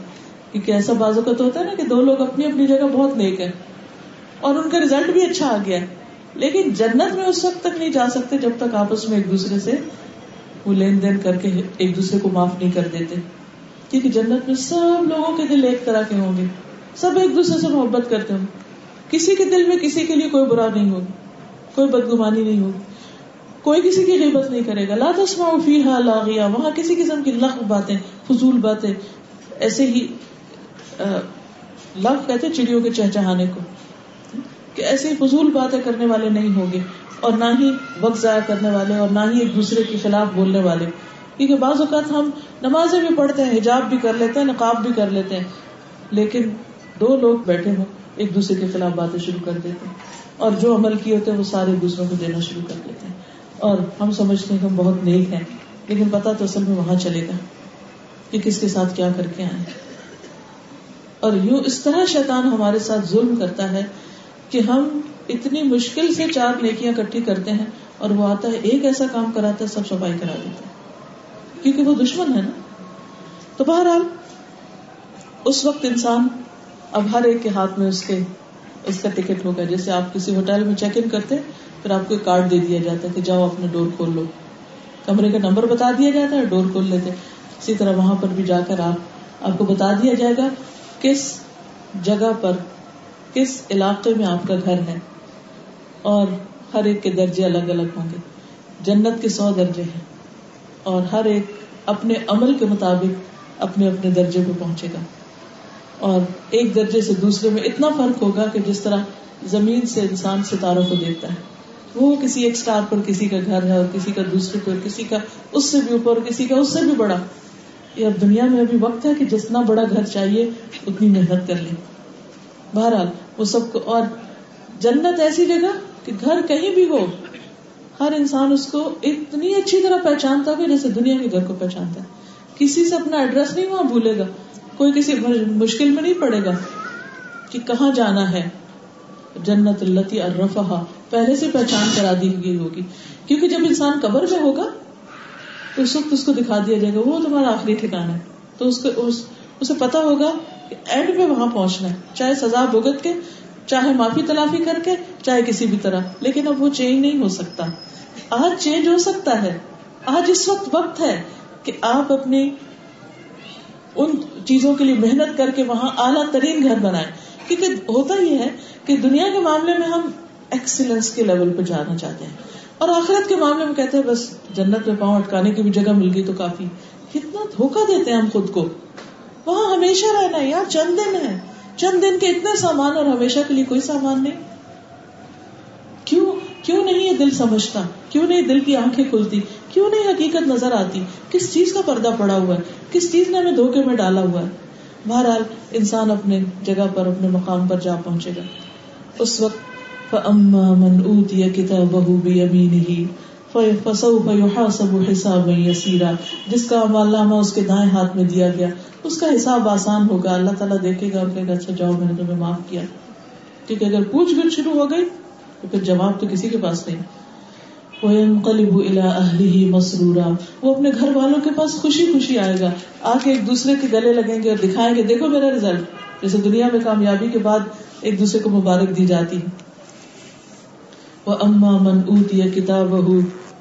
کیونکہ ایسا بازو کا تو ہوتا ہے نا کہ دو لوگ اپنی اپنی جگہ بہت نیک ہیں اور ان کا ریزلٹ بھی اچھا آ گیا ہے۔ لیکن جنت میں اس وقت تک نہیں جا سکتے جب تک آپس میں ایک دوسرے سے وہ لین دین کر کے ایک دوسرے کو معاف نہیں کر دیتے۔ کیونکہ جنت میں سب لوگوں کے دل ایک طرح کے ہوں گے۔ سب ایک دوسرے سے محبت کرتے ہوں کسی کے دل میں کسی کے لیے کوئی برا نہیں ہوگی کوئی بدگمانی نہیں ہوگی۔ کوئی کسی کی غیبت نہیں کرے گا۔ لا تسما فیہا لاغیا وہاں کسی قسم کی لغ باتیں، فضول باتیں، ایسے ہی لغ کہتے چڑیوں کے چہچہانے کو۔ کہ ایسی فضول باتیں کرنے والے نہیں ہوں گے۔ اور نہ ہی وقت ضائع کرنے والے اور نہ ہی ایک دوسرے کے خلاف بولنے والے۔ کیونکہ بعض اوقات ہم نمازیں بھی پڑھتے ہیں، حجاب بھی کر لیتے ہیں، نقاب بھی کر لیتے ہیں۔ لیکن دو لوگ بیٹھے ہوں، ایک دوسرے کے خلاف باتیں شروع کر دیتے ہیں۔ اور جو عمل کیے ہوتے ہیں، وہ سارے دوسروں کو دینا شروع کر دیتے ہیں۔ اور ہم سمجھتے ہیں کہ ہم بہت نیک ہیں، لیکن پتا تو اصل میں وہاں چلے گا کہ کس کے ساتھ کیا کر کے آئے اور یوں اس طرح شیطان ہمارے ساتھ ظلم کرتا ہے کہ ہم اتنی مشکل سے چار نیکیاں کٹھی کرتے ہیں اور وہ آتا ہے، ایک ایسا کام کراتا ہے، سب صفائی کرا دیتا ہے۔ کیونکہ وہ دشمن ہے نا۔ تو بہرحال اس وقت انسان اب ہر ایک کے ہاتھ میں اس کے، اس کا ٹکٹ ہوگا جیسے آپ کسی ہوٹل میں چیک ان کرتے، پھر آپ کو کارڈ دے دیا جاتا ہے کہ جاؤ اپنا ڈور کھول لو۔ کمرے کا نمبر بتا دیا جاتا ہے ڈور کھول لیتے۔ اسی طرح وہاں پر بھی جا کر آپ آپ کو بتا دیا جائے گا کس جگہ پر، کس علاقے میں آپ کا گھر ہے۔ اور ہر ایک کے درجے الگ الگ ہوں گے۔ جنت کے سو درجے ہیں۔ اور ہر ایک اپنے عمل کے مطابق اپنے اپنے درجے پہ پہنچے گا۔ اور ایک درجے سے دوسرے میں اتنا فرق ہوگا کہ جس طرح زمین سے انسان ستاروں کو دیکھتا ہے، وہ کسی ایک اسٹار پر کسی کا گھر ہے اور کسی کا دوسرے پر، کسی کا اس سے بھی اوپر، کسی کا اس سے بھی بڑا۔ یہ اب دنیا میں ابھی وقت ہے کہ جتنا بڑا گھر چاہیے، اتنی محنت کر لیں۔ بہرحال، وہ سب کو، اور جنت ایسی جگہ کہ گھر کہیں بھی ہو ہر انسان اس کو اتنی اچھی طرح پہچانتا ہوگا جیسے دنیا کے گھر کو پہچانتا ہے۔ کسی سے اپنا ایڈریس نہیں وہاں بھولے گا۔ کوئی کسی مشکل میں نہیں پڑے گا کہ کہاں جانا ہے۔ جنت التی الرفا پہلے سے پہچان کرا دی گئی ہوگی۔ کیونکہ جب انسان قبر میں ہوگا تو اس وقت اس کو دکھا دیا جائے گا وہ تمہارا آخری ٹھکانا ہے۔ تو اس کو اس, اسے پتا ہوگا کہ اینڈ میں وہاں پہنچنا ہے۔ چاہے سزا بھگت کے چاہے معافی تلافی کر کے، چاہے کسی بھی طرح، لیکن اب وہ چینج نہیں ہو سکتا۔ آج چینج ہو سکتا ہے۔ آج اس وقت وقت ہے کہ آپ اپنی ان چیزوں کے لیے محنت کر کے وہاں اعلیٰ ترین گھر بنائے کیونکہ ہوتا یہ ہے کہ دنیا کے معاملے میں ہم ایکسیلنس کے لیول پہ جانا چاہتے ہیں۔ اور آخرت کے معاملے میں کہتے ہیں، بس جنت میں پاؤں اٹکانے کی بھی جگہ مل گئی تو کافی۔ کتنا دھوکا دیتے ہیں ہم خود کو۔ وہاں ہمیشہ رہنا ہے، یار چند دن ہے۔ چند دن کے اتنے سامان اور ہمیشہ کے لیے کوئی سامان نہیں۔ کیوں؟ کیوں نہیں یہ دل سمجھتا؟ کیوں نہیں دل کی آنکھیں کھلتی؟ کیوں نہیں حقیقت نظر آتی؟ کس چیز کا پردہ پڑا ہوا ہے؟ کس چیز نے ہمیں دھوکے میں ڈالا ہوا ہے؟ بہرحال انسان اپنے جگہ پر، اپنے مقام پر جا پہنچے گا۔ اس وقت من اوتی کتابه بيمينه فسوف يحاسب حسابا يسيرا۔ جس کا عمل اس کے دائیں ہاتھ میں دیا گیا۔ اس کا حساب آسان ہوگا۔ اللہ تعالیٰ دیکھے گا اور کہے گا اچھا جاؤ، میں نے تمہیں معاف کیا۔ کیونکہ اگر پوچھ گچھ شروع ہو گئی، تو پھر جواب تو کسی کے پاس نہیں۔ وَيَنْقَلِبُ إِلَىٰ أَهْلِهِ مَسْرُورًا۔ وہ اپنے گھر والوں کے پاس خوشی خوشی آئے گا۔ آ کے ایک دوسرے کے گلے لگیں گے اور دکھائیں گے، دیکھو میرا ریزلٹ جیسے دنیا میں کامیابی کے بعد ایک دوسرے کو مبارک دی جاتی۔ ہے اما من اوتی کتاب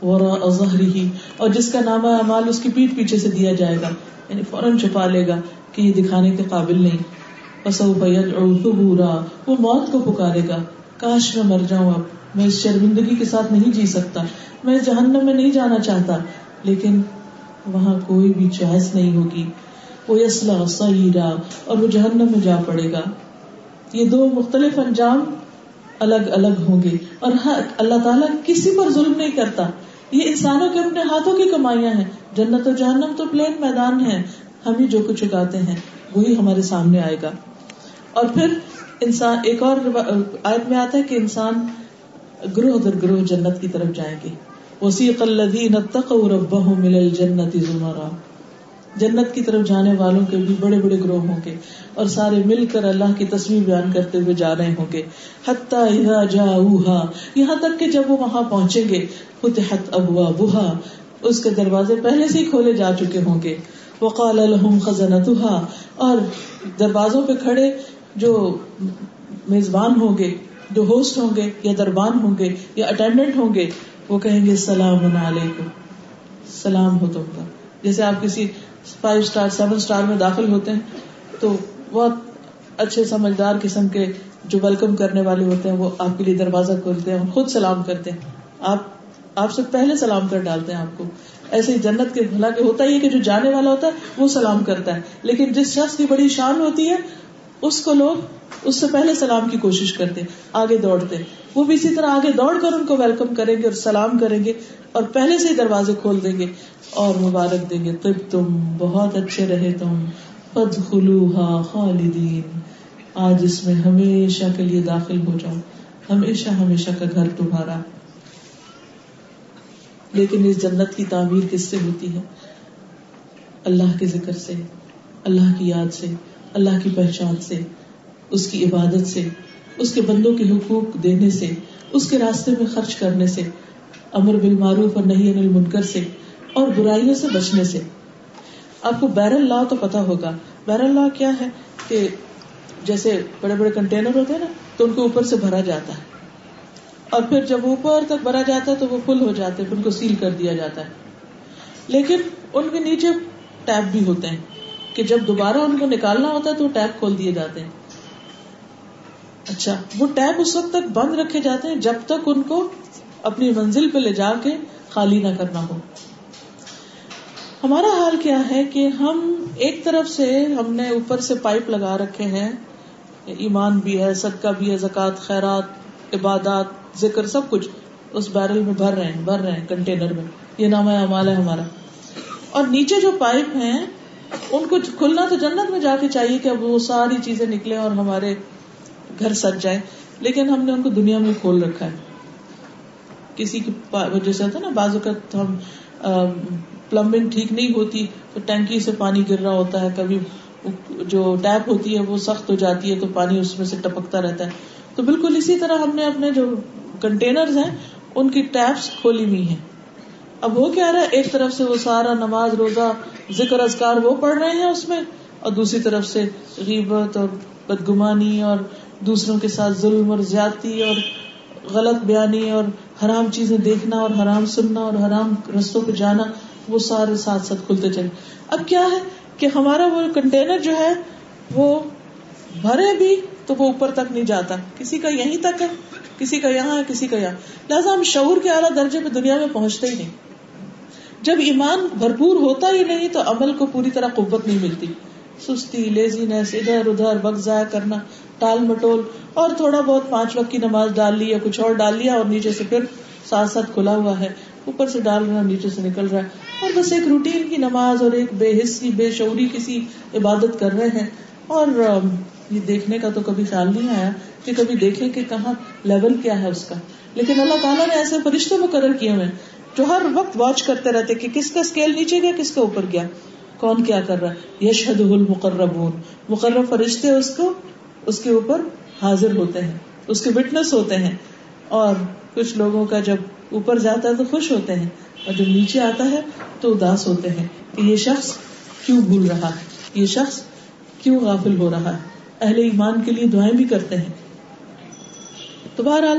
ورا ظہری اور جس کا نامہ اعمال اس کی پیٹ پیچھے سے دیا جائے گا یعنی فوراً چھپا لے گا کہ یہ دکھانے کے قابل نہیں۔ وہ موت کو پکارے گا۔ کاش میں مر جاؤں اب، میں اس شرمندگی کے ساتھ نہیں جی سکتا۔ میں جہنم میں نہیں جانا چاہتا، لیکن وہاں کوئی بھی چوائس نہیں ہوگی۔ وہ اسلح سعیرا اور وہ جہنم میں جا پڑے گا۔ یہ دو مختلف انجام الگ الگ ہوں گے، اور ہاں اللہ تعالیٰ کسی پر ظلم نہیں کرتا۔ یہ انسانوں کے اپنے ہاتھوں کی کمائیاں ہیں۔ جنت و جہنم تو پلین میدان ہے ہم ہی جو کچھ اگاتے ہیں، وہی ہمارے سامنے آئے گا۔ اور پھر انسان، ایک اور آیت میں آتا ہے کہ انسان گروہ در گروہ جنت کی طرف جائیں گے۔ وسیق الذین اتقوا ربهم من الجنت زمرا۔ جنت کی طرف جانے والوں کے بھی بڑے بڑے گروہ ہوں گے اور سارے مل کر اللہ کی تصویر بیان کرتے ہوئے جا رہے ہوں گے۔ یہاں تک کہ جب وہ وہاں پہنچیں گے، فتحت ابوا بہا اس کے دروازے پہلے سے ہی کھولے جا چکے ہوں گے۔ وقال الحم خزنتها اور دروازوں پہ کھڑے جو میزبان ہوں گے، جو ہوسٹ ہوں گے، یا دربان ہوں گے، یا اٹینڈنٹ ہوں گے، وہ کہیں گے السلام علیکم۔ سلام ہو تم کا جیسے آپ کسی فائیو اسٹار، سیون اسٹار میں داخل ہوتے ہیں، تو بہت اچھے سمجھدار قسم کے جو ویلکم کرنے والے ہوتے ہیں، وہ آپ کے لیے دروازہ کھولتے ہیں خود سلام کرتے ہیں۔ آپ آپ سے پہلے سلام کر ڈالتے ہیں آپ کو۔ ایسے ہی جنت کے، بھلا کے ہوتا ہی ہے کہ جو جانے والا ہوتا ہے، وہ سلام کرتا ہے۔ لیکن جس شخص کی بڑی شان ہوتی ہے، اس کو لوگ اس سے پہلے سلام کی کوشش کرتے آگے دوڑتے وہ بھی اسی طرح آگے دوڑ کر ان کو ویلکم کریں گے اور سلام کریں گے اور پہلے سے ہی دروازے کھول دیں گے۔ اور مبارک دیں گے تب تم، بہت اچھے رہے تم پد خلوہ خالدین۔ آج اس میں ہمیشہ کے لیے داخل ہو جاؤ، ہمیشہ ہمیشہ کا گھر تمہارا۔ لیکن اس جنت کی تعمیر کس سے ہوتی ہے؟ اللہ کے ذکر سے، اللہ کی یاد سے، اللہ کی پہچان سے، اس کی عبادت سے، اس کے بندوں کے حقوق دینے سے، اس کے راستے میں خرچ کرنے سے، امر بالمعروف اور نہیں انل منکر سے۔ اور برائیوں سے بچنے سے۔ آپ کو بیر اللہ تو پتا ہوگا۔ بیر اللہ کیا ہے کہ جیسے بڑے بڑے کنٹینر ہوتے ہیں نا، تو ان کو اوپر سے بھرا جاتا ہے۔ اور پھر جب اوپر تک بھرا جاتا ہے تو وہ فل ہو جاتے ہیں، پھر ان کو سیل کر دیا جاتا ہے۔ لیکن ان کے نیچے ٹیپ بھی ہوتے ہیں کہ جب دوبارہ ان کو نکالنا ہوتا ہے تو ٹیپ کھول دیے جاتے ہیں۔ اچھا وہ ٹیپ اس وقت تک بند رکھے جاتے ہیں جب تک ان کو اپنی منزل پہ لے جا کے خالی نہ کرنا ہو۔ ہمارا حال کیا ہے کہ ہم ایک طرف سے ہم نے اوپر سے پائپ لگا رکھے ہیں، ایمان بھی ہے، صدقہ بھی ہے زکات خیرات، عبادات، ذکر، سب کچھ اس بیرل میں بھر رہے ہیں، بھر رہے ہیں، کنٹینر میں۔ یہ نام ہے امال ہے ہمارا۔ اور نیچے جو پائپ ہیں، ان کو کھلنا تو جنت میں جا کے چاہیے کہ اب وہ ساری چیزیں نکلے اور ہمارے گھر سج جائے لیکن ہم نے ان کو دنیا میں کھول رکھا ہے۔ کسی کی وجہ سے ہوتا ہے نا بازو کا ہم پلمبنگ ٹھیک نہیں ہوتی، تو ٹینکی سے پانی گر رہا ہوتا ہے۔ کبھی جو ٹیپ ہوتی ہے وہ سخت ہو جاتی ہے تو پانی اس میں سے ٹپکتا رہتا ہے۔ تو بالکل اسی طرح ہم نے اپنے جو کنٹینر ہیں، ان کی ٹیپس کھولی ہوئی ہیں۔ اب وہ کیا رہا ہے؟ ایک طرف سے وہ سارا نماز، روزہ، ذکر ازکار وہ پڑھ رہے ہیں اس میں، اور دوسری طرف سے غیبت اور بدگمانی اور دوسروں کے ساتھ ظلم اور زیادتی اور غلط بیانی اور حرام چیزیں دیکھنا اور حرام سننا اور حرام رستوں پہ جانا۔ وہ سارے ساتھ ساتھ کھلتے چلے۔ اب کیا ہے کہ ہمارا وہ کنٹینر جو ہے، وہ بھرے بھی تو وہ اوپر تک نہیں جاتا۔ کسی کا یہیں تک ہے، کسی کا یہاں ہے کسی کا یہاں۔ لہٰذا ہم شعور کے اعلیٰ درجے پہ دنیا میں پہنچتے ہی نہیں۔ جب ایمان بھرپور ہوتا ہی نہیں تو عمل کو پوری طرح قوت نہیں ملتی۔ سستی لیزینس ادھر ادھر، وقت ضائع کرنا، ٹال مٹول۔ اور تھوڑا بہت پانچ وقت کی نماز ڈال لی یا کچھ اور ڈال لیا اور نیچے سے پھر ساتھ ساتھ کھلا ہوا ہے۔ اوپر سے ڈال رہا نیچے سے نکل رہا ہے۔ اور بس ایک روٹین کی نماز اور ایک بے حصی بے شعوری کسی عبادت کر رہے ہیں۔ اور یہ دیکھنے کا تو کبھی خیال نہیں آیا کہ کبھی دیکھیں کہ کہاں لیول کیا ہے اس کا۔ لیکن اللہ تعالیٰ نے ایسے فرشتے مقرر کیے ہوئے جو ہر وقت واچ کرتے رہتے کہ کس کا اسکیل نیچے گیا، کس کا اوپر گیا۔ کون کیا کر رہا ہے؟ یشہد المقربون۔ مقرر فرشتے اس کو، اس کے اوپر حاضر ہوتے ہیں، اس کے وٹنس ہوتے ہیں۔ اور کچھ لوگوں کا جب اوپر جاتا ہے تو خوش ہوتے ہیں اور جب نیچے آتا ہے تو اداس ہوتے ہیں کہ یہ شخص کیوں بھول رہا ہے؟ یہ شخص کیوں غافل ہو رہا ہے؟ اہل ایمان کے لیے دعائیں بھی کرتے ہیں۔ تو بہرحال